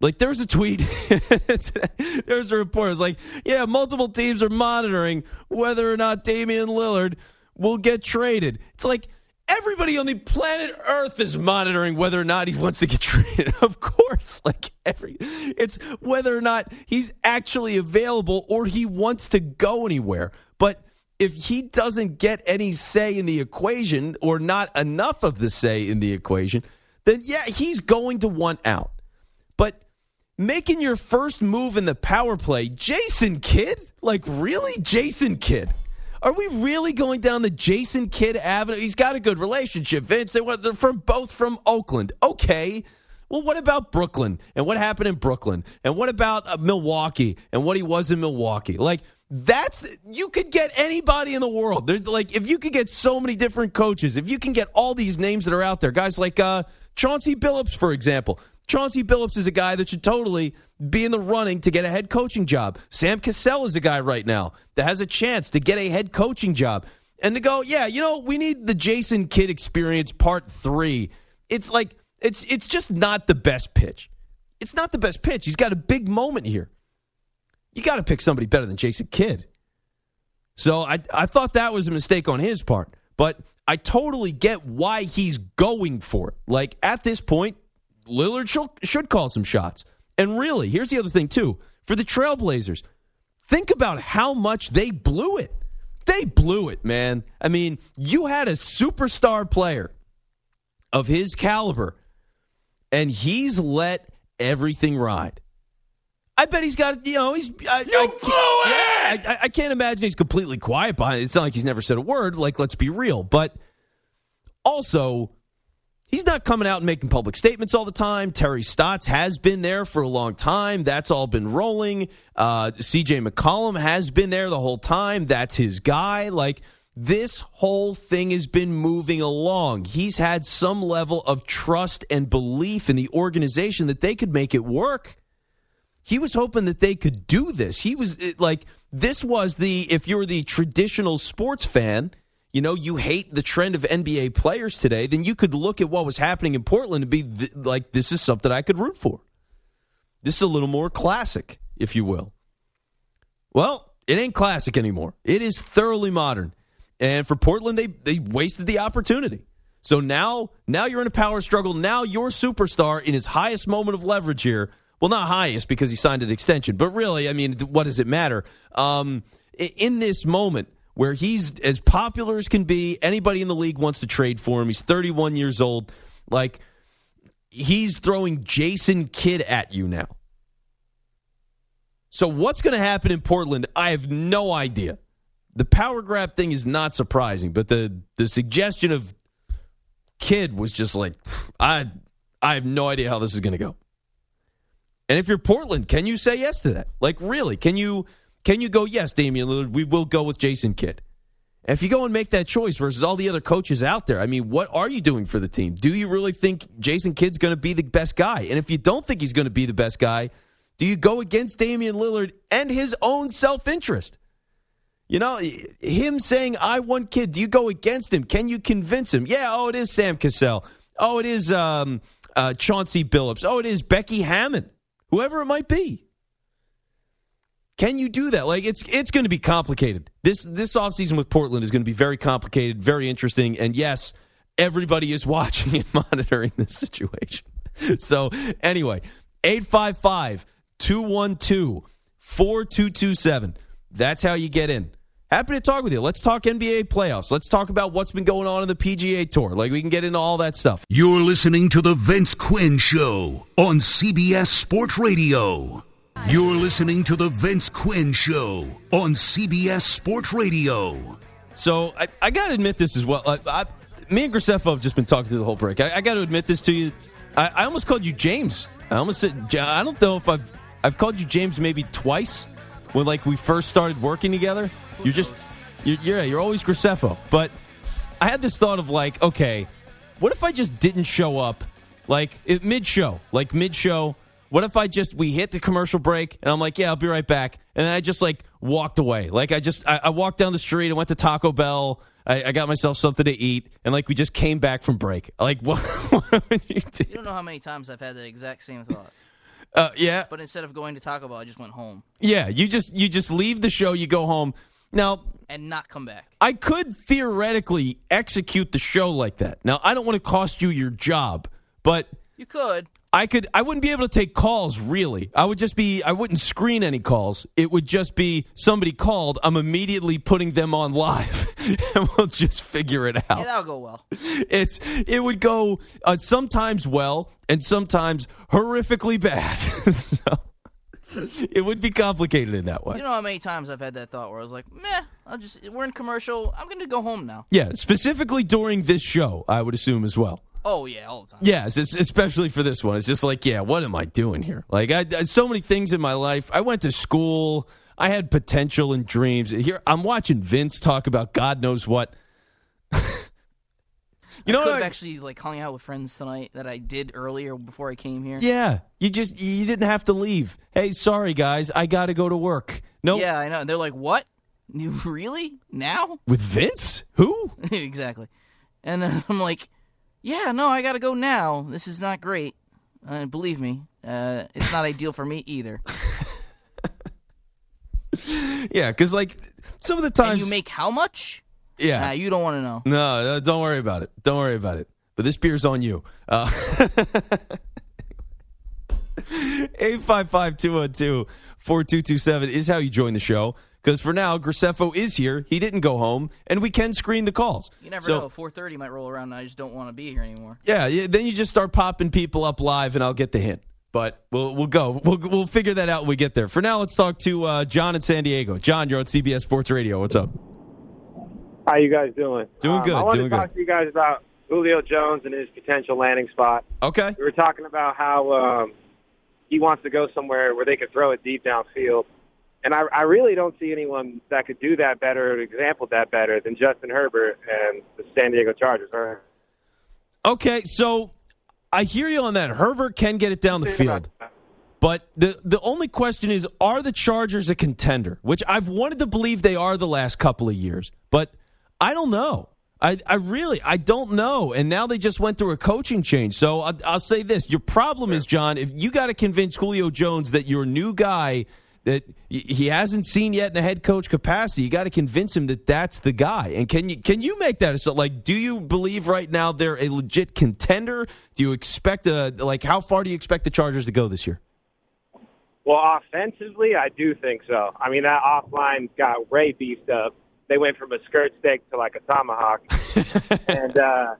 Like, there's a tweet, there's a report. It's like, yeah, multiple teams are monitoring whether or not Damian Lillard will get traded. It's like, everybody on the planet Earth is monitoring whether or not he wants to get traded. Of course, like every, it's whether or not he's actually available or he wants to go anywhere. But if he doesn't get any say in the equation or not enough of the say in the equation, then yeah, he's going to want out. But making your first move in the power play, Jason Kidd? Like, really? Jason Kidd? Are we really going down the Jason Kidd Avenue? He's got a good relationship, Vince. They they're from both from Oakland. Okay. Well, what about Brooklyn? And what happened in Brooklyn? And what about uh, Milwaukee? And what he was in Milwaukee? Like that's you could get anybody in the world. There's like if you could get so many different coaches, if you can get all these names that are out there, guys like uh, Chauncey Billups, for example. Chauncey Billups is a guy that should totally be in the running to get a head coaching job. Sam Cassell is a guy right now that has a chance to get a head coaching job. And to go, yeah, you know, we need the Jason Kidd experience part three. It's like it's it's just not the best pitch. It's not the best pitch. He's got a big moment here. You got to pick somebody better than Jason Kidd. So I I thought that was a mistake on his part, but I totally get why he's going for it. Like at this point, Lillard should, should call some shots. And really, here's the other thing, too. For the Trailblazers, think about how much they blew it. They blew it, man. I mean, you had a superstar player of his caliber, and he's let everything ride. I bet he's got, you know, he's. I,
you
I,
blew
it! Yeah, I, I can't imagine he's completely quiet behind it. It's not like he's never said a word. Like, let's be real. But also, He's not coming out and making public statements all the time. Terry Stotts has been there for a long time. That's all been rolling. Uh, CJ McCollum has been there the whole time. That's his guy. Like, this whole thing has been moving along. He's had some level of trust and belief in the organization that they could make it work. He was hoping that they could do this. He was like, this was the, if you're the traditional sports fan, you know, you hate the trend of NBA players today, then you could look at what was happening in Portland and be th- like, this is something I could root for. This is a little more classic, if you will. Well, it ain't classic anymore. It is thoroughly modern. And for Portland, they, they wasted the opportunity. So now, now you're in a power struggle. Now your superstar in his highest moment of leverage here. Well, not highest because he signed an extension, but really, I mean, what does it matter? Um, in this moment, where he's as popular as can be. Anybody in the league wants to trade for him. He's 31 years old. Like, he's throwing Jason Kidd at you now. So, what's going to happen in Portland? I have no idea. The power grab thing is not surprising, but the the suggestion of Kidd was just like, I I have no idea how this is going to go. And if you're Portland, can you say yes to that? Like, really? Can you Can you go, yes, Damian Lillard, we will go with Jason Kidd? If you go and make that choice versus all the other coaches out there, I mean, what are you doing for the team? Do you really think Jason Kidd's going to be the best guy? And if you don't think he's going to be the best guy, do you go against Damian Lillard and his own self interest? You know, him saying, I want Kidd, do you go against him? Can you convince him? Yeah, oh, it is Sam Cassell. Oh, it is um, uh, Chauncey Billups. Oh, it is Becky Hammon. Whoever it might be. Can you do that? Like it's it's going to be complicated. This this offseason with Portland is going to be very complicated, very interesting, and yes, everybody is watching and monitoring this situation. So, anyway, 855 212 4227. That's how you get in. Happy to talk with you. Let's talk NBA playoffs. Let's talk about what's been going on in the PGA Tour. Like, we can get into all that stuff.
You're listening to The Vince Quinn Show on CBS Sports Radio. You're listening to The Vince Quinn Show on CBS Sports Radio.
So, I, I got to admit this as well. I, I, me and Graceffo have just been talking through the whole break. I, got to admit this to you. I, almost called you James. I almost said, I don't know if I've, I've called you James maybe twice when, like, we first started working together. You're just, you're, yeah, you're always Graceffo. But I had this thought of like, okay, what if I just didn't show up, like mid show, like mid show? What if I just we hit the commercial break and I'm like, yeah, I'll be right back, and then I just like walked away, like I just I, I walked down the street and went to Taco Bell. I, I, got myself something to eat, and like we just came back from break. Like what? what would you do?
You don't know how many times I've had the exact same thought.
Uh, yeah,
But instead of going to Taco Bell, I just went home
yeah. You just you just leave the show, you go home. Now
and not come back.
I could theoretically execute the show like that. Now, I don't want to cost you your job, but
You could.
I could I wouldn't be able to take calls really. I would just be I wouldn't screen any calls. It would just be somebody called, I'm immediately putting them on live and we'll just figure it
Yeah,
out.
that'll go well.
It's it would go uh, sometimes well and sometimes horrifically bad. so it would be complicated in that way.
You know how many times I've had that thought where I was like, meh, I'll just we're in commercial. I'm gonna go home now.
Yeah, specifically during this show, I would assume as well.
Oh yeah, all the time.
Yes, especially for this one. It's just like, yeah, what am I doing here? Like, I, I so many things in my life. I went to school. I had potential and dreams. Here, I'm watching Vince talk about God knows what. you know
I
what?
have actually like hung out with friends tonight that I did earlier before I came here.
yeah, you just you didn't have to leave. Hey, sorry guys, I got to go to work. No,
Yeah, I know. They're like, "What? You really now?"
with Vince? Who?
exactly. And I'm like, "Yeah, no, I got to go now. This is not great. Uh, believe me, uh, it's not ideal for me either."
Yeah, because like some of the
And
times
you make how much?
Yeah.
Nah, you don't want to know.
No, don't worry about it. Don't worry about it. But this beer's on you. Uh, 855-212-4227 is how you join the show. Because for now, Graceffo is here. He didn't go home, and we can screen the calls.
You never
So-
know. 4:30 might roll around, and I just don't want to be here anymore.
Yeah, yeah, then you just start popping people up live, and I'll get the hint. But we'll we'll go. We'll we'll figure that out when we get there. For now, let's talk to uh, John in San Diego. John, you're on CBS Sports Radio. What's up?
How you guys doing?
Doing
Um,
good,
I wanted
doing
to talk
good.
to you guys about Julio Jones and his potential landing spot.
Okay.
We were talking about how um, he wants to go somewhere where they could throw it deep downfield, and I, I really don't see anyone that could do that better, or example that better than Justin Herbert and the San Diego Chargers. Right.
Okay, so I hear you on that. Herbert can get it down the field. But the the only question is are the Chargers a contender? Which I've wanted to believe they are the last couple of years. But I don't know. I, I really I don't know. And now they just went through a coaching change. So I, I'll say this: your problem is, John, if you got to convince Julio Jones that your new guy that he hasn't seen yet in a head coach capacity, you got to convince him that that's the guy. And can you can you make that so like do you believe right now they're a legit contender? Do you expect a like how far do you expect the Chargers to go this year?
Well, offensively, I do think so. I mean, that offline got way beefed up. They went from a skirt steak to like a tomahawk. and uh,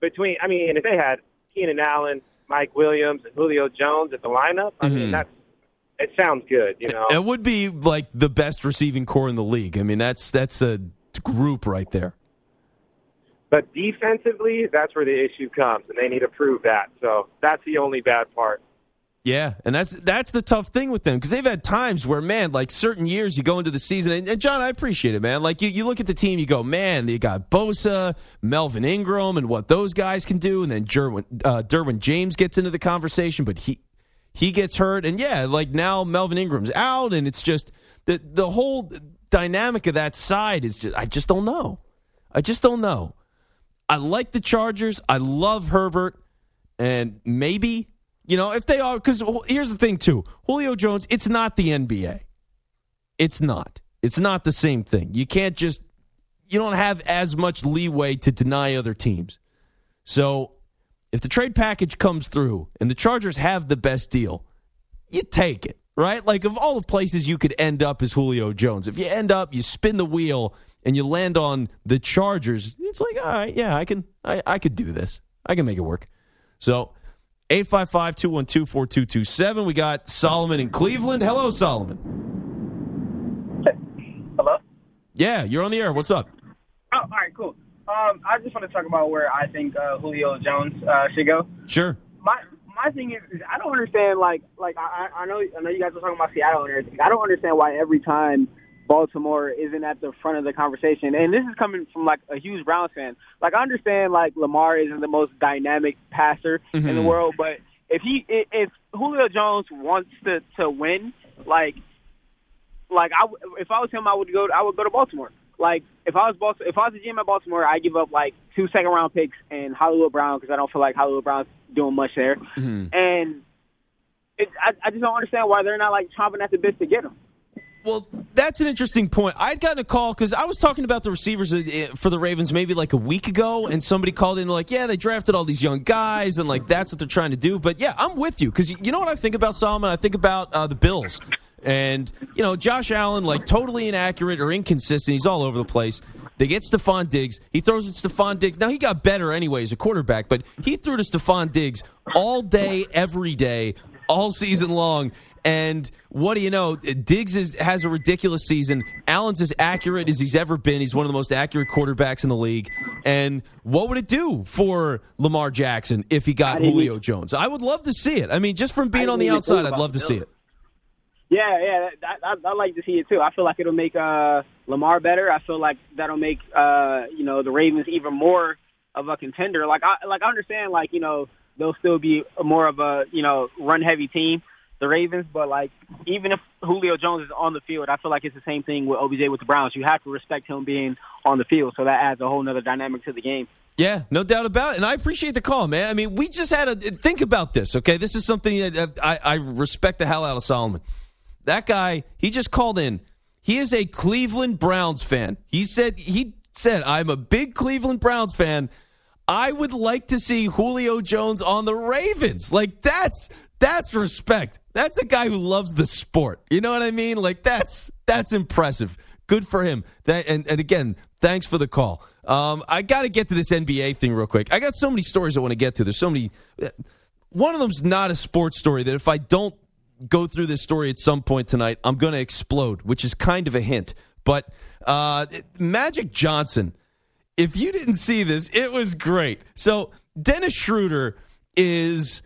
between, I mean, if they had Keenan Allen, Mike Williams, and Julio Jones at the lineup, I mean,
Mhm.
that's it sounds good, you know.
It would be like the best receiving corps in the league. I mean, that's that's a group right there.
But defensively, that's where the issue comes, and they need to prove that. So that's the only bad part.
Yeah, and that's that's the tough thing with them because they've had times where, man, like certain years you go into the season, and, and John, I appreciate it, man. Like you, you look at the team, you go, man, you got Bosa, Melvin Ingram, and what those guys can do, and then Derwin, uh, Derwin James gets into the conversation, but he he gets hurt, and yeah, like now Melvin Ingram's out, and it's just the the whole dynamic of that side is just I just don't know, I just don't know. I like the Chargers, I love Herbert, and maybe you know, if they are, because here's the thing, too Julio Jones, it's not the NBA. It's not. It's not the same thing. You can't just, you don't have as much leeway to deny other teams. So if the trade package comes through and the Chargers have the best deal, you take it, right? Like, of all the places you could end up as Julio Jones, if you end up, you spin the wheel and you land on the Chargers, it's like, all right, yeah, I can, I, I could do this. I can make it work. So 855 212 4227. We got Solomon in Cleveland. Hello, Solomon.
Hello?
Yeah, you're on the air. What's up?
Oh, all right, cool. Um, I just want to talk about where I think uh, Julio Jones uh, should go.
Sure.
My my thing is, is I don't understand. Like like I, I know I know you guys are talking about Seattle and everything. I don't understand why every time Baltimore isn't at the front of the conversation. And this is coming from like a huge Browns fan. Like I understand like Lamar isn't the most dynamic passer mm-hmm. in the world, but if he if Julio Jones wants to to win, like like I if I was him, I would go I would go to Baltimore. Like if I was Baltimore, if I was a GM at Baltimore, I give up like two second round picks and Hollywood Brown because I don't feel like Hollywood Brown's doing much there. Mm-hmm. And it, I, I just don't understand why they're not like chomping at the bit to get him.
Well, that's an interesting point. I'd gotten a call because I was talking about the receivers uh, for the Ravens maybe like a week ago, and somebody called in like, "Yeah, they drafted all these young guys, and like that's what they're trying to do." But yeah, I'm with you because you know what I think about Solomon. I think about uh, the Bills, and you know Josh Allen, like totally inaccurate or inconsistent. He's all over the place. They get Stefon Diggs. He throws it to Stefon Diggs. Now he got better anyway as a quarterback, but he threw to Stefon Diggs all day, every day, all season long. And what do you know? Diggs is, has a ridiculous season. Allen's as accurate as he's ever been. He's one of the most accurate quarterbacks in the league. And what would it do for Lamar Jackson if he got Julio Jones? I would love to see it. I mean, just from being on the outside, I'd love to see it.
Yeah, yeah, I, I, I like to see it too. I feel like it'll make uh, Lamar better. I feel like that'll make uh, you know the Ravens even more of a contender. Like I like I understand like you know they'll still be more of a you know run heavy team the Ravens, but like even if Julio Jones is on the field, I feel like it's the same thing with OBJ with the Browns. You have to respect him being on the field, so that adds a whole other dynamic to the game.
Yeah, no doubt about it. And I appreciate the call, man. I mean, we just had to think about this, okay? This is something that I, I respect the hell out of Solomon. That guy, he just called in. He is a Cleveland Browns fan. He said he said, "I'm a big Cleveland Browns fan. I would like to see Julio Jones on the Ravens." Like that's that's respect. That's a guy who loves the sport. You know what I mean? Like that's that's impressive. Good for him. That and, and again, thanks for the call. Um, I got to get to this NBA thing real quick. I got so many stories I want to get to. There's so many. One of them's not a sports story that if I don't go through this story at some point tonight, I'm going to explode, which is kind of a hint. But uh, Magic Johnson, if you didn't see this, it was great. So Dennis Schroeder is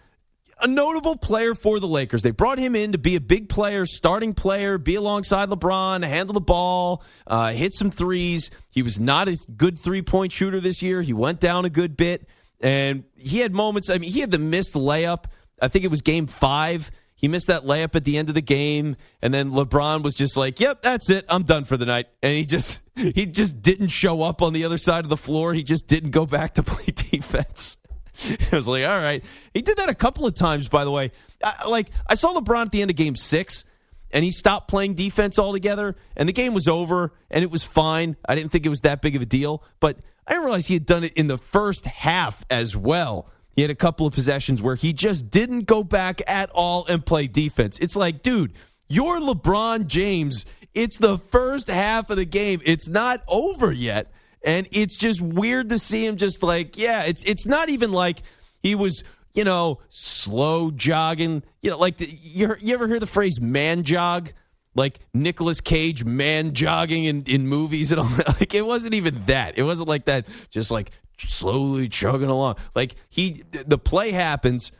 a notable player for the Lakers. They brought him in to be a big player, starting player, be alongside LeBron, handle the ball, uh, hit some threes. He was not a good three point shooter this year. He went down a good bit, and he had moments. I mean, he had the missed layup. I think it was game five. He missed that layup at the end of the game, and then LeBron was just like, "Yep, that's it. I'm done for the night." And he just he just didn't show up on the other side of the floor. He just didn't go back to play defense. it was like, all right. He did that a couple of times, by the way. I, like, I saw LeBron at the end of game six, and he stopped playing defense altogether, and the game was over, and it was fine. I didn't think it was that big of a deal, but I didn't realize he had done it in the first half as well. He had a couple of possessions where he just didn't go back at all and play defense. It's like, dude, you're LeBron James. It's the first half of the game. It's not over yet. And it's just weird to see him just like, yeah, it's it's not even like he was, you know, slow jogging. You know, like the, you, you ever hear the phrase man jog? Like Nicolas Cage man jogging in, in movies and all that. Like it wasn't even that. It wasn't like that, just like slowly chugging along. Like he the play happens,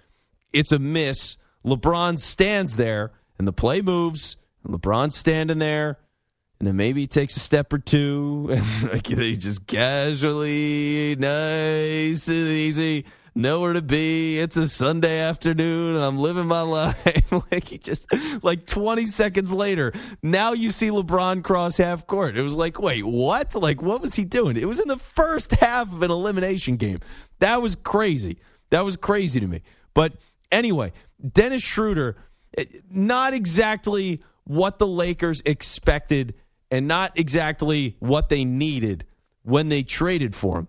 it's a miss. LeBron stands there and the play moves, and LeBron's standing there, and then maybe he takes a step or two, and like, he just casually, nice and easy, nowhere to be. It's a Sunday afternoon, I'm living my life. like he just, like 20 seconds later, now you see LeBron cross half court. It was like, wait, what? Like, what was he doing? It was in the first half of an elimination game. That was crazy. That was crazy to me. But anyway, Dennis Schroeder, eh, not exactly what the Lakers expected and not exactly what they needed when they traded for him.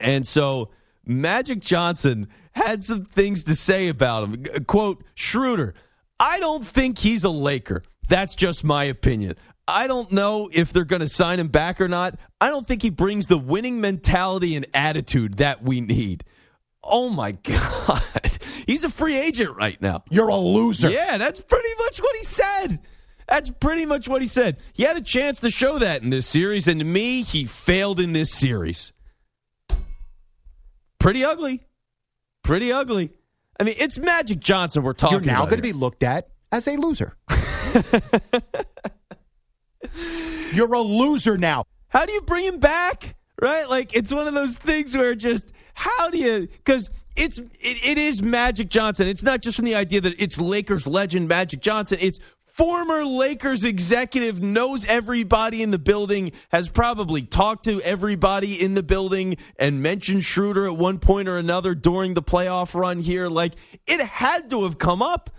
And so Magic Johnson had some things to say about him. Quote, Schroeder, I don't think he's a Laker. That's just my opinion. I don't know if they're going to sign him back or not. I don't think he brings the winning mentality and attitude that we need. Oh my God. He's a free agent right now.
You're a loser.
Yeah, that's pretty much what he said. That's pretty much what he said. He had a chance to show that in this series, and to me, he failed in this series. Pretty ugly. Pretty ugly. I mean, it's Magic Johnson we're talking
You're now going to be looked at as a loser. You're a loser now.
How do you bring him back? Right? Like it's one of those things where just how do you because it's it, it is Magic Johnson. It's not just from the idea that it's Lakers legend Magic Johnson. It's former Lakers executive knows everybody in the building, has probably talked to everybody in the building and mentioned Schroeder at one point or another during the playoff run here. Like it had to have come up.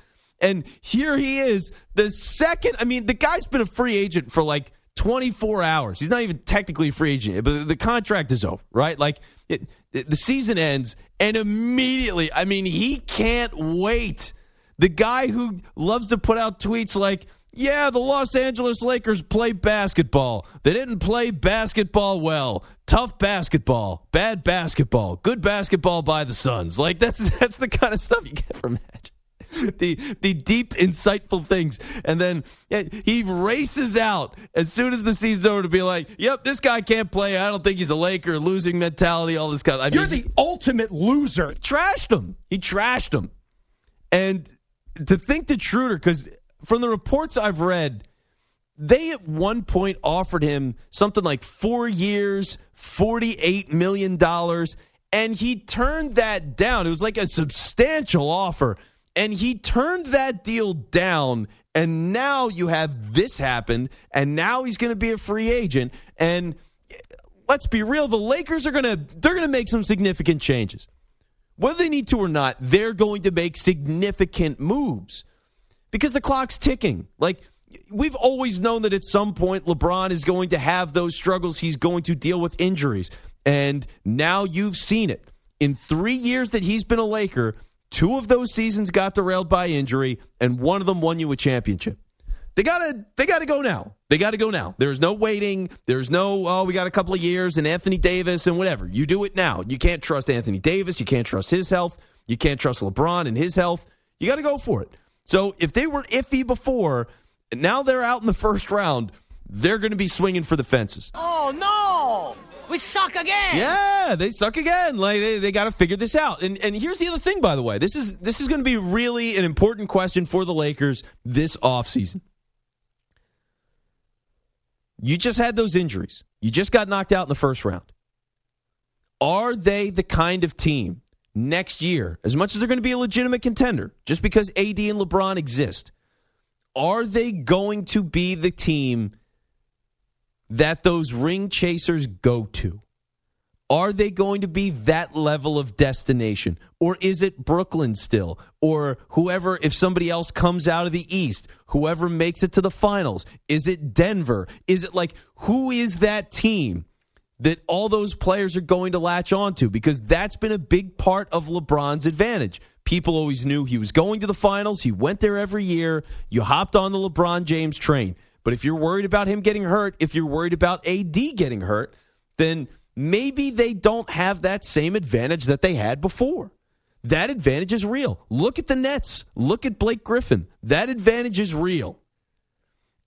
And here he is, the second. I mean, the guy's been a free agent for like 24 hours. He's not even technically a free agent, but the contract is over, right? Like it, the season ends, and immediately, I mean, he can't wait. The guy who loves to put out tweets like, yeah, the Los Angeles Lakers play basketball. They didn't play basketball well. Tough basketball, bad basketball, good basketball by the Suns. Like that's that's the kind of stuff you get from Magic the the deep, insightful things, and then yeah, he races out as soon as the season's over to be like, "Yep, this guy can't play. I don't think he's a Laker. Losing mentality, all this kind of." I
You're
mean,
the ultimate loser.
He trashed him. He trashed him, and to think that Schroeder, because from the reports I've read, they at one point offered him something like four years, forty-eight million dollars, and he turned that down. It was like a substantial offer, and he turned that deal down. And now you have this happen, and now he's going to be a free agent. And let's be real, the Lakers are going to they're going to make some significant changes. Whether they need to or not, they're going to make significant moves because the clock's ticking. Like we've always known that at some point LeBron is going to have those struggles. He's going to deal with injuries. And now you've seen it. In 3 years that he's been a Laker, two of those seasons got derailed by injury and one of them won you a championship. They got to they got to go now. They got to go now. There's no waiting. There's no oh we got a couple of years and Anthony Davis and whatever. You do it now. You can't trust Anthony Davis, you can't trust his health, you can't trust LeBron and his health. You got to go for it. So if they were iffy before, now they're out in the first round, they're going to be swinging for the fences.
Oh no! We suck again.
Yeah, they suck again. Like they, they got to figure this out. And and here's the other thing, by the way. This is this is going to be really an important question for the Lakers this offseason. You just had those injuries. You just got knocked out in the first round. Are they the kind of team next year, as much as they're going to be a legitimate contender, just because AD and LeBron exist, are they going to be the team that those ring chasers go to? Are they going to be that level of destination? Or is it Brooklyn still? Or whoever, if somebody else comes out of the East, whoever makes it to the finals? Is it Denver? Is it like, who is that team that all those players are going to latch onto? Because that's been a big part of LeBron's advantage. People always knew he was going to the finals. He went there every year. You hopped on the LeBron James train. But if you're worried about him getting hurt, if you're worried about AD getting hurt, then maybe they don't have that same advantage that they had before. That advantage is real. Look at the Nets. Look at Blake Griffin. That advantage is real.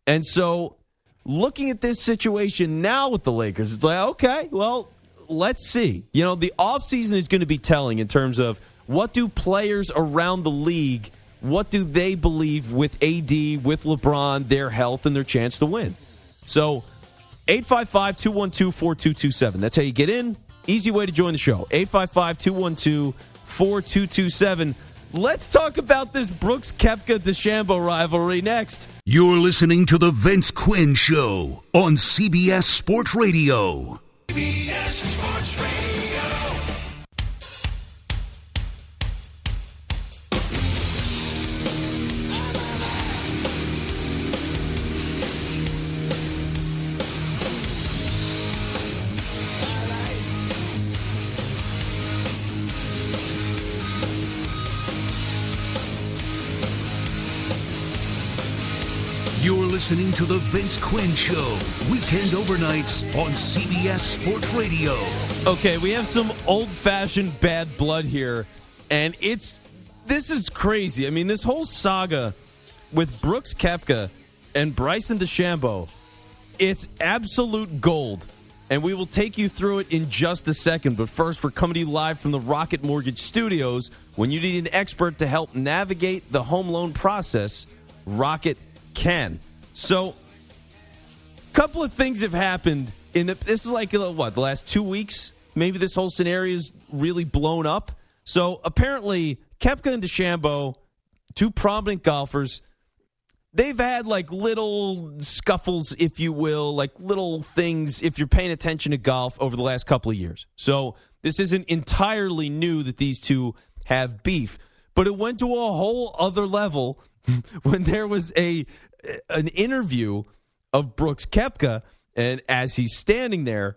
And so, looking at this situation now with the Lakers, it's like, okay, well, let's see. You know, the offseason is going to be telling in terms of what do players around the league what do they believe with AD, with LeBron, their health, and their chance to win? So 855 212 4227. That's how you get in. Easy way to join the show. 855 212 4227. Let's talk about this Brooks Koepka DeChambeau rivalry next.
You're listening to The Vince Quinn Show on CBS Sports Radio.
CBS
listening to The Vince Quinn Show, weekend overnights on CBS Sports Radio.
Okay, we have some old fashioned bad blood here, and it's this is crazy. I mean, this whole saga with Brooks Koepka and Bryson DeChambeau, it's absolute gold. And we will take you through it in just a second. But first, we're coming to you live from the Rocket Mortgage Studios. When you need an expert to help navigate the home loan process, Rocket can. So, a couple of things have happened in the. This is like what the last two weeks. Maybe this whole scenario is really blown up. So apparently, Koepka and DeChambeau, two prominent golfers, they've had like little scuffles, if you will, like little things. If you're paying attention to golf over the last couple of years, so this isn't entirely new that these two have beef, but it went to a whole other level when there was a an interview of Brooks Koepka, and as he's standing there,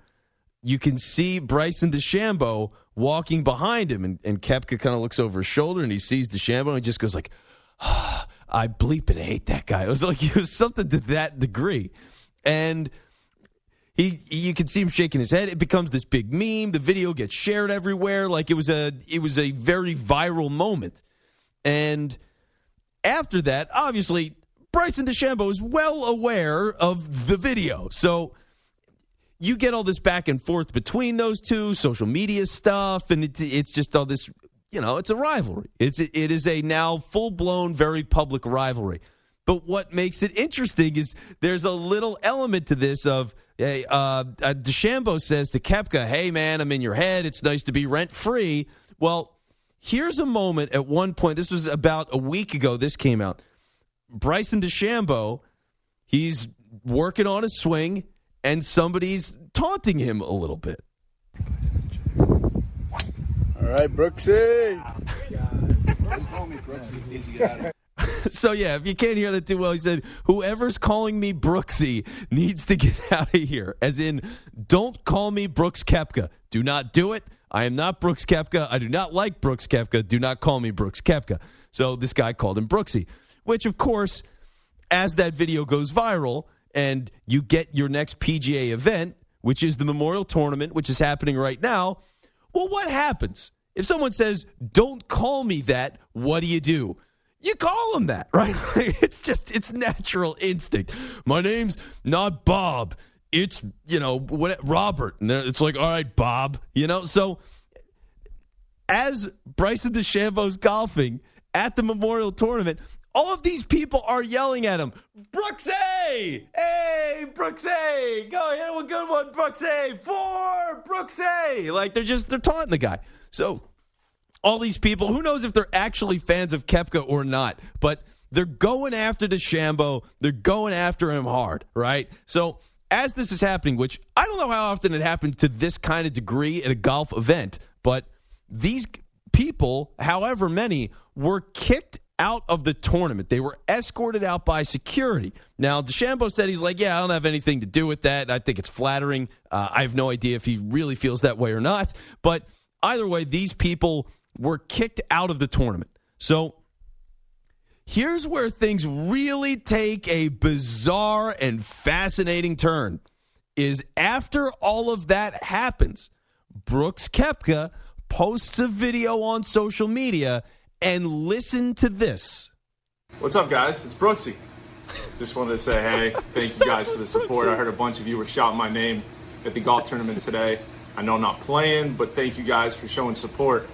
you can see Bryson DeChambeau walking behind him, and, and Koepka kind of looks over his shoulder and he sees DeChambeau and he just goes like, ah, "I bleep and hate that guy." It was like it was something to that degree, and. He, you can see him shaking his head. It becomes this big meme. The video gets shared everywhere. Like it was a, it was a very viral moment. And after that, obviously, Bryson DeChambeau is well aware of the video. So you get all this back and forth between those two, social media stuff, and it, it's just all this, you know, it's a rivalry. It's it is a now full blown, very public rivalry. But what makes it interesting is there's a little element to this of hey, uh, uh, DeChambeau says to Koepka, "Hey man, I'm in your head. It's nice to be rent free." Well, here's a moment at one point. This was about a week ago. This came out. Bryson DeChambeau, he's working on his swing, and somebody's taunting him a little bit.
All right, Brooksy.
so yeah, if you can't hear that too well, he said, "Whoever's calling me Brooksy needs to get out of here." As in, don't call me Brooks Koepka. Do not do it. I am not Brooks Koepka. I do not like Brooks Koepka. Do not call me Brooks Koepka. So this guy called him Brooksy, which of course, as that video goes viral and you get your next PGA event, which is the Memorial Tournament, which is happening right now. Well, what happens if someone says, "Don't call me that"? What do you do? you call him that, right? it's just it's natural instinct. My name's not Bob. It's you know what Robert, and it's like all right, Bob. You know, so as Bryson DeChambeau's golfing at the Memorial Tournament, all of these people are yelling at him, Brooksy! Hey, Brooksy! Go hit a good one, Brooksy! For Brooksy! Like they're just they're taunting the guy. So all these people, who knows if they're actually fans of Koepka or not, but they're going after DeChambeau. They're going after him hard, right? So as this is happening, which I don't know how often it happens to this kind of degree at a golf event, but these people, however many, were kicked out of the tournament. They were escorted out by security. Now, DeChambeau said he's like, yeah, I don't have anything to do with that. I think it's flattering. Uh, I have no idea if he really feels that way or not. But either way, these people were kicked out of the tournament. So here's where things really take a bizarre and fascinating turn. Is after all of that happens, Brooks Koepka posts a video on social media and listen to this.
What's up, guys? It's Brooksy. Just wanted to say, hey, thank you guys for the support. I heard a bunch of you were shouting my name at the golf tournament today. I know I'm not playing, but thank you guys for showing support.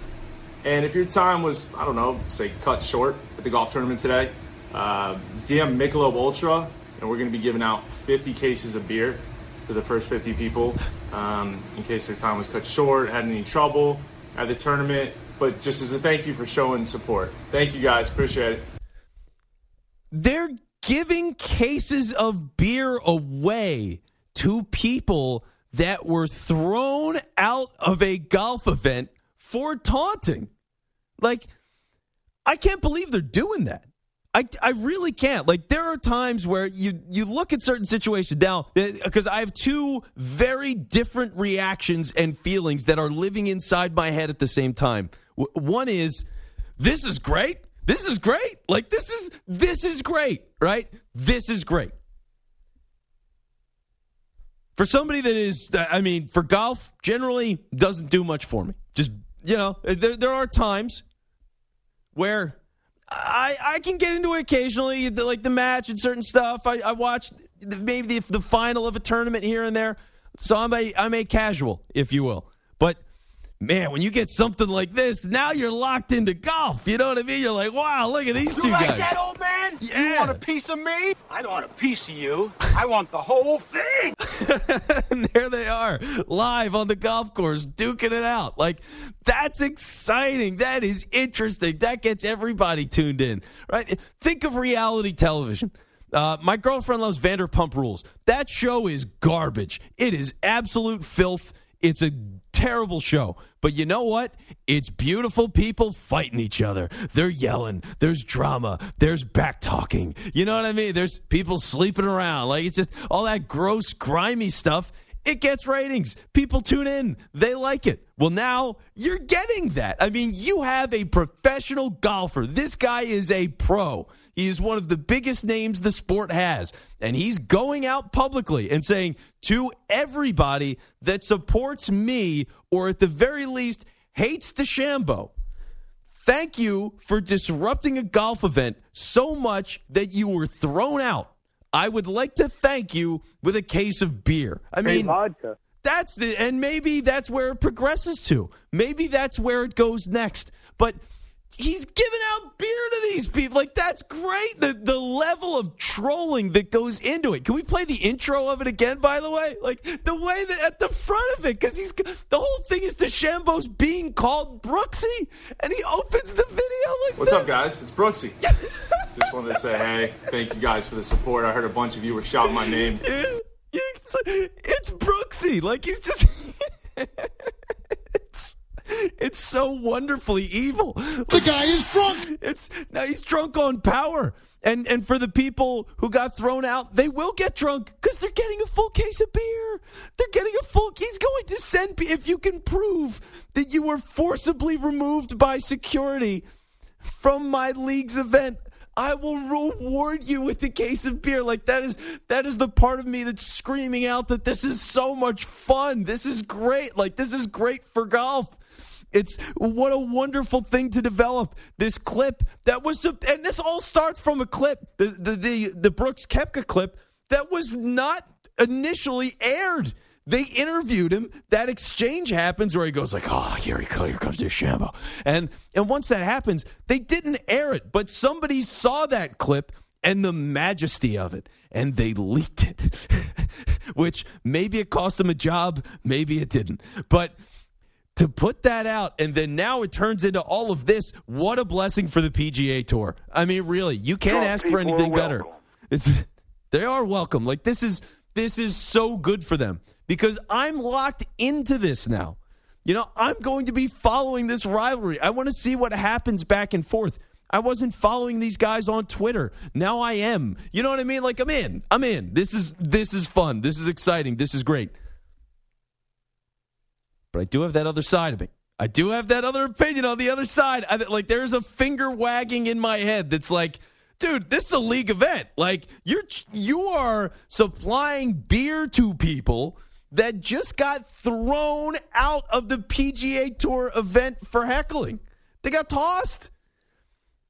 And if your time was, I don't know, say cut short at the golf tournament today, uh, DM Michelob Ultra, and we're going to be giving out 50 cases of beer to the first 50 people um, in case their time was cut short, had any trouble at the tournament. But just as a thank you for showing support. Thank you guys. Appreciate it.
They're giving cases of beer away to people that were thrown out of a golf event for taunting. Like, I can't believe they're doing that. I, I really can't. Like there are times where you you look at certain situations now uh, because I have two very different reactions and feelings that are living inside my head at the same time. One is this is great. This is great. Like this is this is great, right? This is great. For somebody that is I mean, for golf generally doesn't do much for me. Just, you know, there there are times where I, I can get into it occasionally, like the match and certain stuff. I, I watch maybe the, the final of a tournament here and there, so I'm a I'm a casual, if you will. But man, when you get something like this, now you're locked into golf. You know what I mean? You're like, wow, look at these
You
two
like
guys.
that, old man? Yeah. You want a piece of me? I don't want a piece of you. I want the whole thing.
and there they are, live on the golf course, duking it out. Like, that's exciting. That is interesting. That gets everybody tuned in, right? Think of reality television. Uh, my girlfriend loves Vanderpump Rules. That show is garbage. It is absolute filth. It's a terrible show. But you know what? It's beautiful people fighting each other. They're yelling. There's drama. There's back talking. You know what I mean? There's people sleeping around. Like it's just all that gross, grimy stuff. It gets ratings. People tune in. They like it. Well, now you're getting that. I mean, you have a professional golfer. This guy is a pro. He is one of the biggest names the sport has. And he's going out publicly and saying to everybody that supports me, or at the very least hates DeChambeau, thank you for disrupting a golf event so much that you were thrown out. I would like to thank you with a case of beer. I
Hey,
mean,
vodka.
that's the, and maybe that's where it progresses to. Maybe that's where it goes next. But he's giving out beer to these people. Like that's great. The the level of trolling that goes into it. Can we play the intro of it again? By the way, like the way that at the front of it, because he's the whole thing is DeChambeau's being called Brooksy, and he opens the video like
What's
this.
up, guys? It's Brooksy. Just wanted to say, hey, thank you guys for the support. I heard a bunch of you were shouting my name.
It's, it's Brooksy. Like he's just. it's, it's so wonderfully evil. The guy is drunk. It's now he's drunk on power. And and for the people who got thrown out, they will get drunk because they're getting a full case of beer. They're getting a full. He's going to send. If you can prove that you were forcibly removed by security from my league's event. I will reward you with a case of beer. Like that is that is the part of me that's screaming out that this is so much fun. This is great. Like this is great for golf. It's what a wonderful thing to develop. This clip that was, and this all starts from a clip, the the the, the Brooks Koepka clip that was not initially aired. They interviewed him. That exchange happens where he goes like, "Oh, here he comes, here comes DeChambeau," and and once that happens, they didn't air it, but somebody saw that clip and the majesty of it, and they leaked it. Which maybe it cost him a job, maybe it didn't, but to put that out and then now it turns into all of this what a blessing for the pga tour. I mean really you can't
Drunk
ask for anything better. it's, they are welcome. Like this is this is so good for them because i'm locked into this now you know i'm going to be following this rivalry i want to see what happens back and forth I wasn't following these guys on Twitter. Now I am. You know what I mean? Like I'm in. I'm in. This is this is fun. This is exciting. This is great. But I do have that other side of me. I do have that other opinion on the other side. I, like there's a finger wagging in my head that's like, dude, this is a league event. Like you're you are supplying beer to people that just got thrown out of the PGA Tour event for heckling. They got tossed.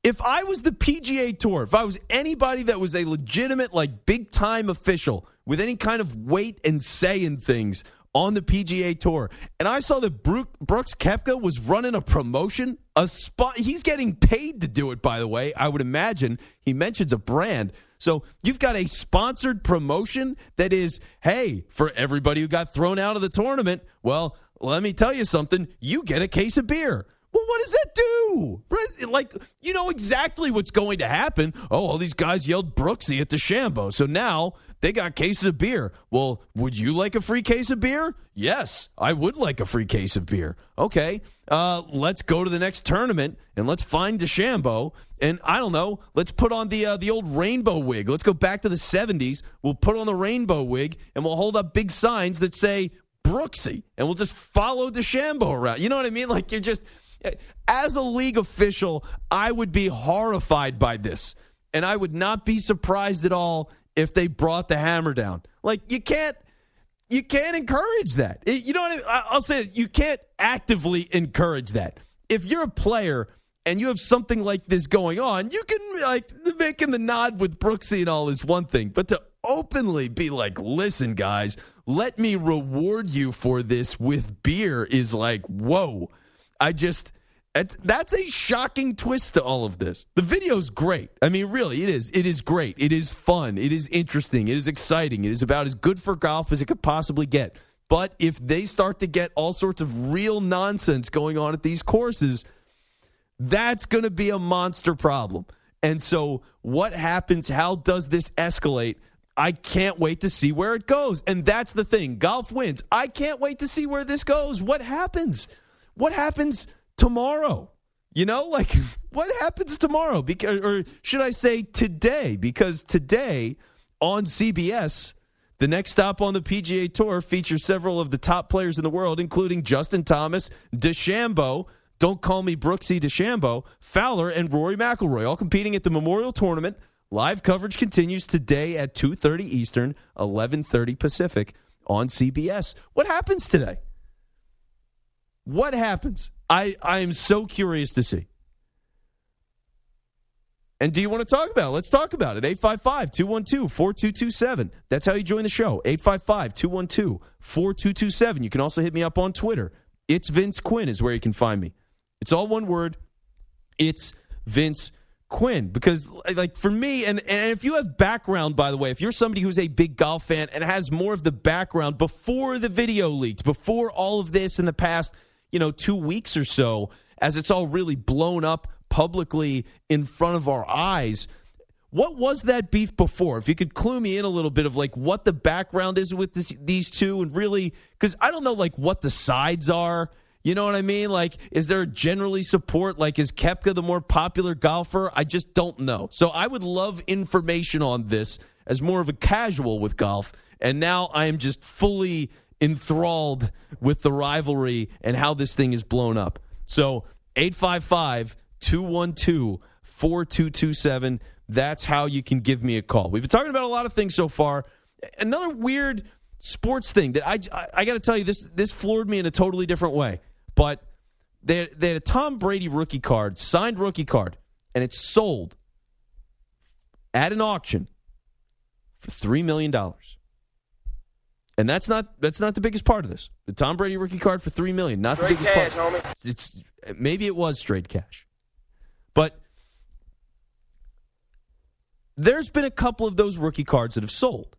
If I was the PGA Tour, if I was anybody that was a legitimate, like big time official with any kind of weight and say in things on the PGA Tour, and I saw that Brook, Brooks Koepka was running a promotion, a spot. He's getting paid to do it, by the way. I would imagine he mentions a brand. So you've got a sponsored promotion that is, hey, for everybody who got thrown out of the tournament, well, let me tell you something. You get a case of beer. Well, what does that do? Like, you know exactly what's going to happen. Oh, all these guys yelled Brooksy at DeChambeau. So now they got cases of beer. Well, would you like a free case of beer? Yes, I would like a free case of beer. Okay, uh, let's go to the next tournament and let's find DeChambeau. And I don't know, let's put on the uh, the old rainbow wig. Let's go back to the 70s. We'll put on the rainbow wig and we'll hold up big signs that say Brooksy and we'll just follow DeChambeau around. You know what I mean? Like you're just as a league official, I would be horrified by this. And I would not be surprised at all if they brought the hammer down. Like you can't you can't encourage that. It- you know what I mean? I'll say you can't actively encourage that. If you're a player and you have something like this going on, you can like making the nod with Brooksy and all is one thing, but to openly be like, "Listen, guys, let me reward you for this with beer," is like, whoa. I just that's, that's a shocking twist to all of this. The video's great. I mean, really, it is. It is great. It is fun. It is interesting. It is exciting. It is about as good for golf as it could possibly get. But if they start to get all sorts of real nonsense going on at these courses, that's going to be a monster problem. And so, what happens? How does this escalate? I can't wait to see where it goes. And that's the thing. Golf wins. I can't wait to see where this goes. What happens? What happens tomorrow? You know, like what happens tomorrow? Because, or should I say today? Because today on CBS, the next stop on the PGA Tour features several of the top players in the world, including Justin Thomas, DeChambeau, don't call me Brooksy DeChambeau, Fowler, and Rory McIlroy, all competing at the Memorial Tournament. Live coverage continues today at 2:30 Eastern, 11:30 Pacific on CBS. What happens today? What happens? I I am so curious to see. And do you want to talk about it? Let's talk about it. 855 212 4227. That's how you join the show. 855 212 4227. You can also hit me up on Twitter. It's Vince Quinn, is where you can find me. It's all one word. It's Vince Quinn. Because, like, for me, and, and if you have background, by the way, if you're somebody who's a big golf fan and has more of the background before the video leaked, before all of this in the past, you know, two weeks or so, as it's all really blown up publicly in front of our eyes. What was that beef before? If you could clue me in a little bit of like what the background is with this, these two, and really, because I don't know like what the sides are. You know what I mean? Like, is there generally support? Like, is Koepka the more popular golfer? I just don't know. So I would love information on this as more of a casual with golf. And now I am just fully enthralled with the rivalry and how this thing is blown up. So 855 212 4227. That's how you can give me a call. We've been talking about a lot of things so far. Another weird sports thing that I, I, I got to tell you, this, this floored me in a totally different way. But they, they had a Tom Brady rookie card, signed rookie card, and it's sold at an auction for $3 million. And that's not that's not the biggest part of this. The Tom Brady rookie card for three million, not
Straight
the biggest
cash,
part.
homie.
It's maybe it was straight cash, but there's been a couple of those rookie cards that have sold.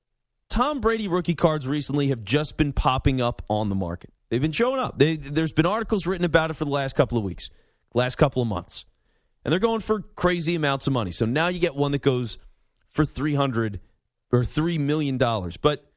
Tom Brady rookie cards recently have just been popping up on the market. They've been showing up. They, there's been articles written about it for the last couple of weeks, last couple of months, and they're going for crazy amounts of money. So now you get one that goes for three hundred or three million dollars, but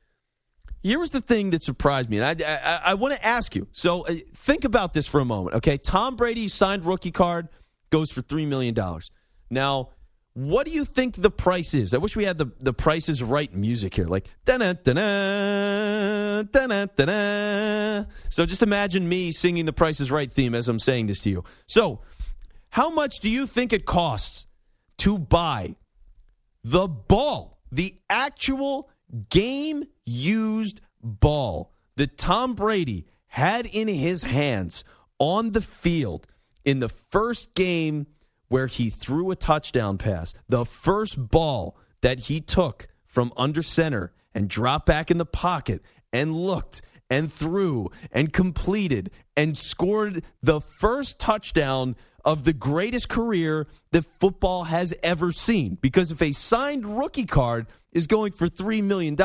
here was the thing that surprised me, and I, I, I want to ask you. So uh, think about this for a moment, okay? Tom Brady's signed rookie card goes for three million dollars. Now, what do you think the price is? I wish we had the the Price is Right music here, like da da da da da da. So just imagine me singing the Price is Right theme as I'm saying this to you. So, how much do you think it costs to buy the ball, the actual game used ball that Tom Brady had in his hands on the field in the first game where he threw a touchdown pass, the first ball that he took from under center and dropped back in the pocket and looked and threw and completed and scored the first touchdown of the greatest career that football has ever seen. Because if a signed rookie card is going for $3 million,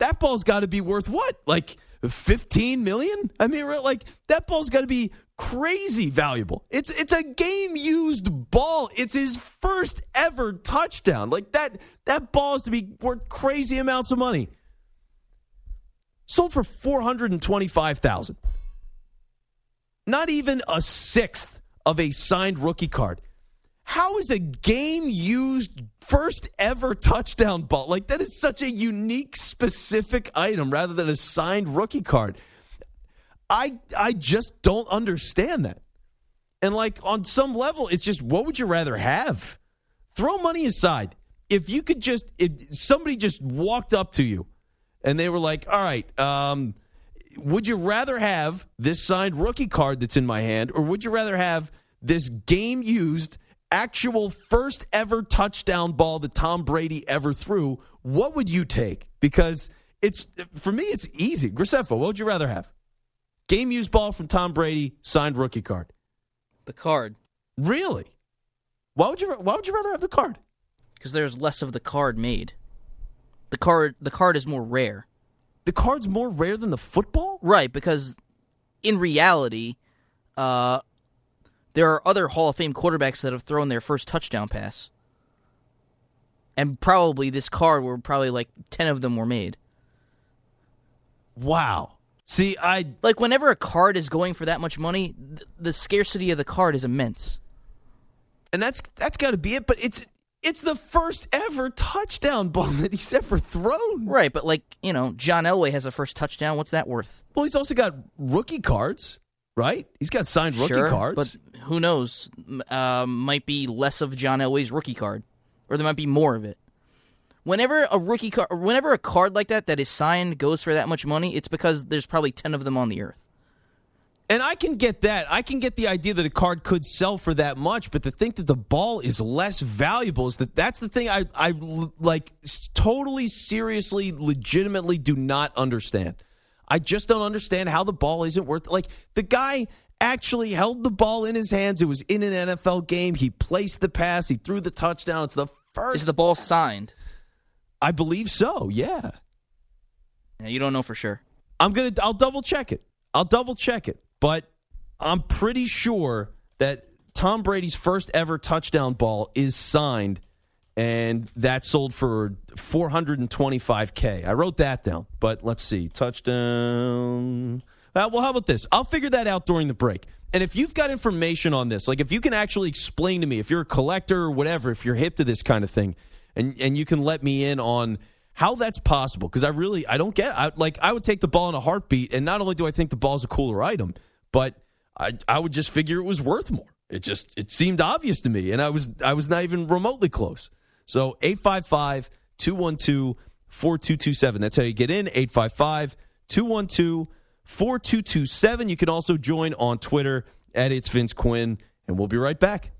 that ball's got to be worth what? Like 15 million? I mean, like that ball's got to be crazy valuable. It's it's a game used ball. It's his first ever touchdown. Like that that ball is to be worth crazy amounts of money. Sold for 425,000. Not even a sixth of a signed rookie card. How is a game used first ever touchdown ball? Like that is such a unique specific item rather than a signed rookie card. I I just don't understand that. And like on some level it's just what would you rather have? Throw money aside. If you could just if somebody just walked up to you and they were like, "All right, um would you rather have this signed rookie card that's in my hand or would you rather have this game used actual first ever touchdown ball that Tom Brady ever threw, what would you take? Because it's for me, it's easy. Graceffo, what would you rather have? Game used ball from Tom Brady, signed rookie card.
The card.
Really? Why would you? Why would you rather have the card?
Because there's less of the card made. The card. The card is more rare.
The card's more rare than the football.
Right, because in reality, uh, there are other Hall of Fame quarterbacks that have thrown their first touchdown pass. And probably this card were probably like 10 of them were made.
Wow. See, I
like whenever a card is going for that much money, th- the scarcity of the card is immense.
And that's that's got to be it, but it's it's the first ever touchdown ball that he's ever thrown.
Right, but like, you know, John Elway has a first touchdown. What's that worth?
Well, he's also got rookie cards, right? He's got signed rookie
sure,
cards.
But who knows? Uh, might be less of John Elway's rookie card, or there might be more of it. Whenever a rookie card, whenever a card like that that is signed goes for that much money, it's because there's probably ten of them on the earth.
And I can get that. I can get the idea that a card could sell for that much, but to think that the ball is less valuable is that that's the thing I I like totally seriously legitimately do not understand. I just don't understand how the ball isn't worth like the guy actually held the ball in his hands. It was in an NFL game. He placed the pass, he threw the touchdown. It's the first
Is the ball signed?
I believe so. Yeah.
Yeah, you don't know for sure.
I'm gonna. I'll double check it. I'll double check it. But I'm pretty sure that Tom Brady's first ever touchdown ball is signed, and that sold for 425k. I wrote that down. But let's see, touchdown. Uh, well, how about this? I'll figure that out during the break. And if you've got information on this, like if you can actually explain to me, if you're a collector or whatever, if you're hip to this kind of thing, and and you can let me in on how that's possible, because I really I don't get I, like I would take the ball in a heartbeat, and not only do I think the ball's a cooler item, but I I would just figure it was worth more. It just it seemed obvious to me, and I was I was not even remotely close. So 855 212 4227. That's how you get in 855 212 4227. You can also join on Twitter at It's Vince Quinn, and we'll be right back.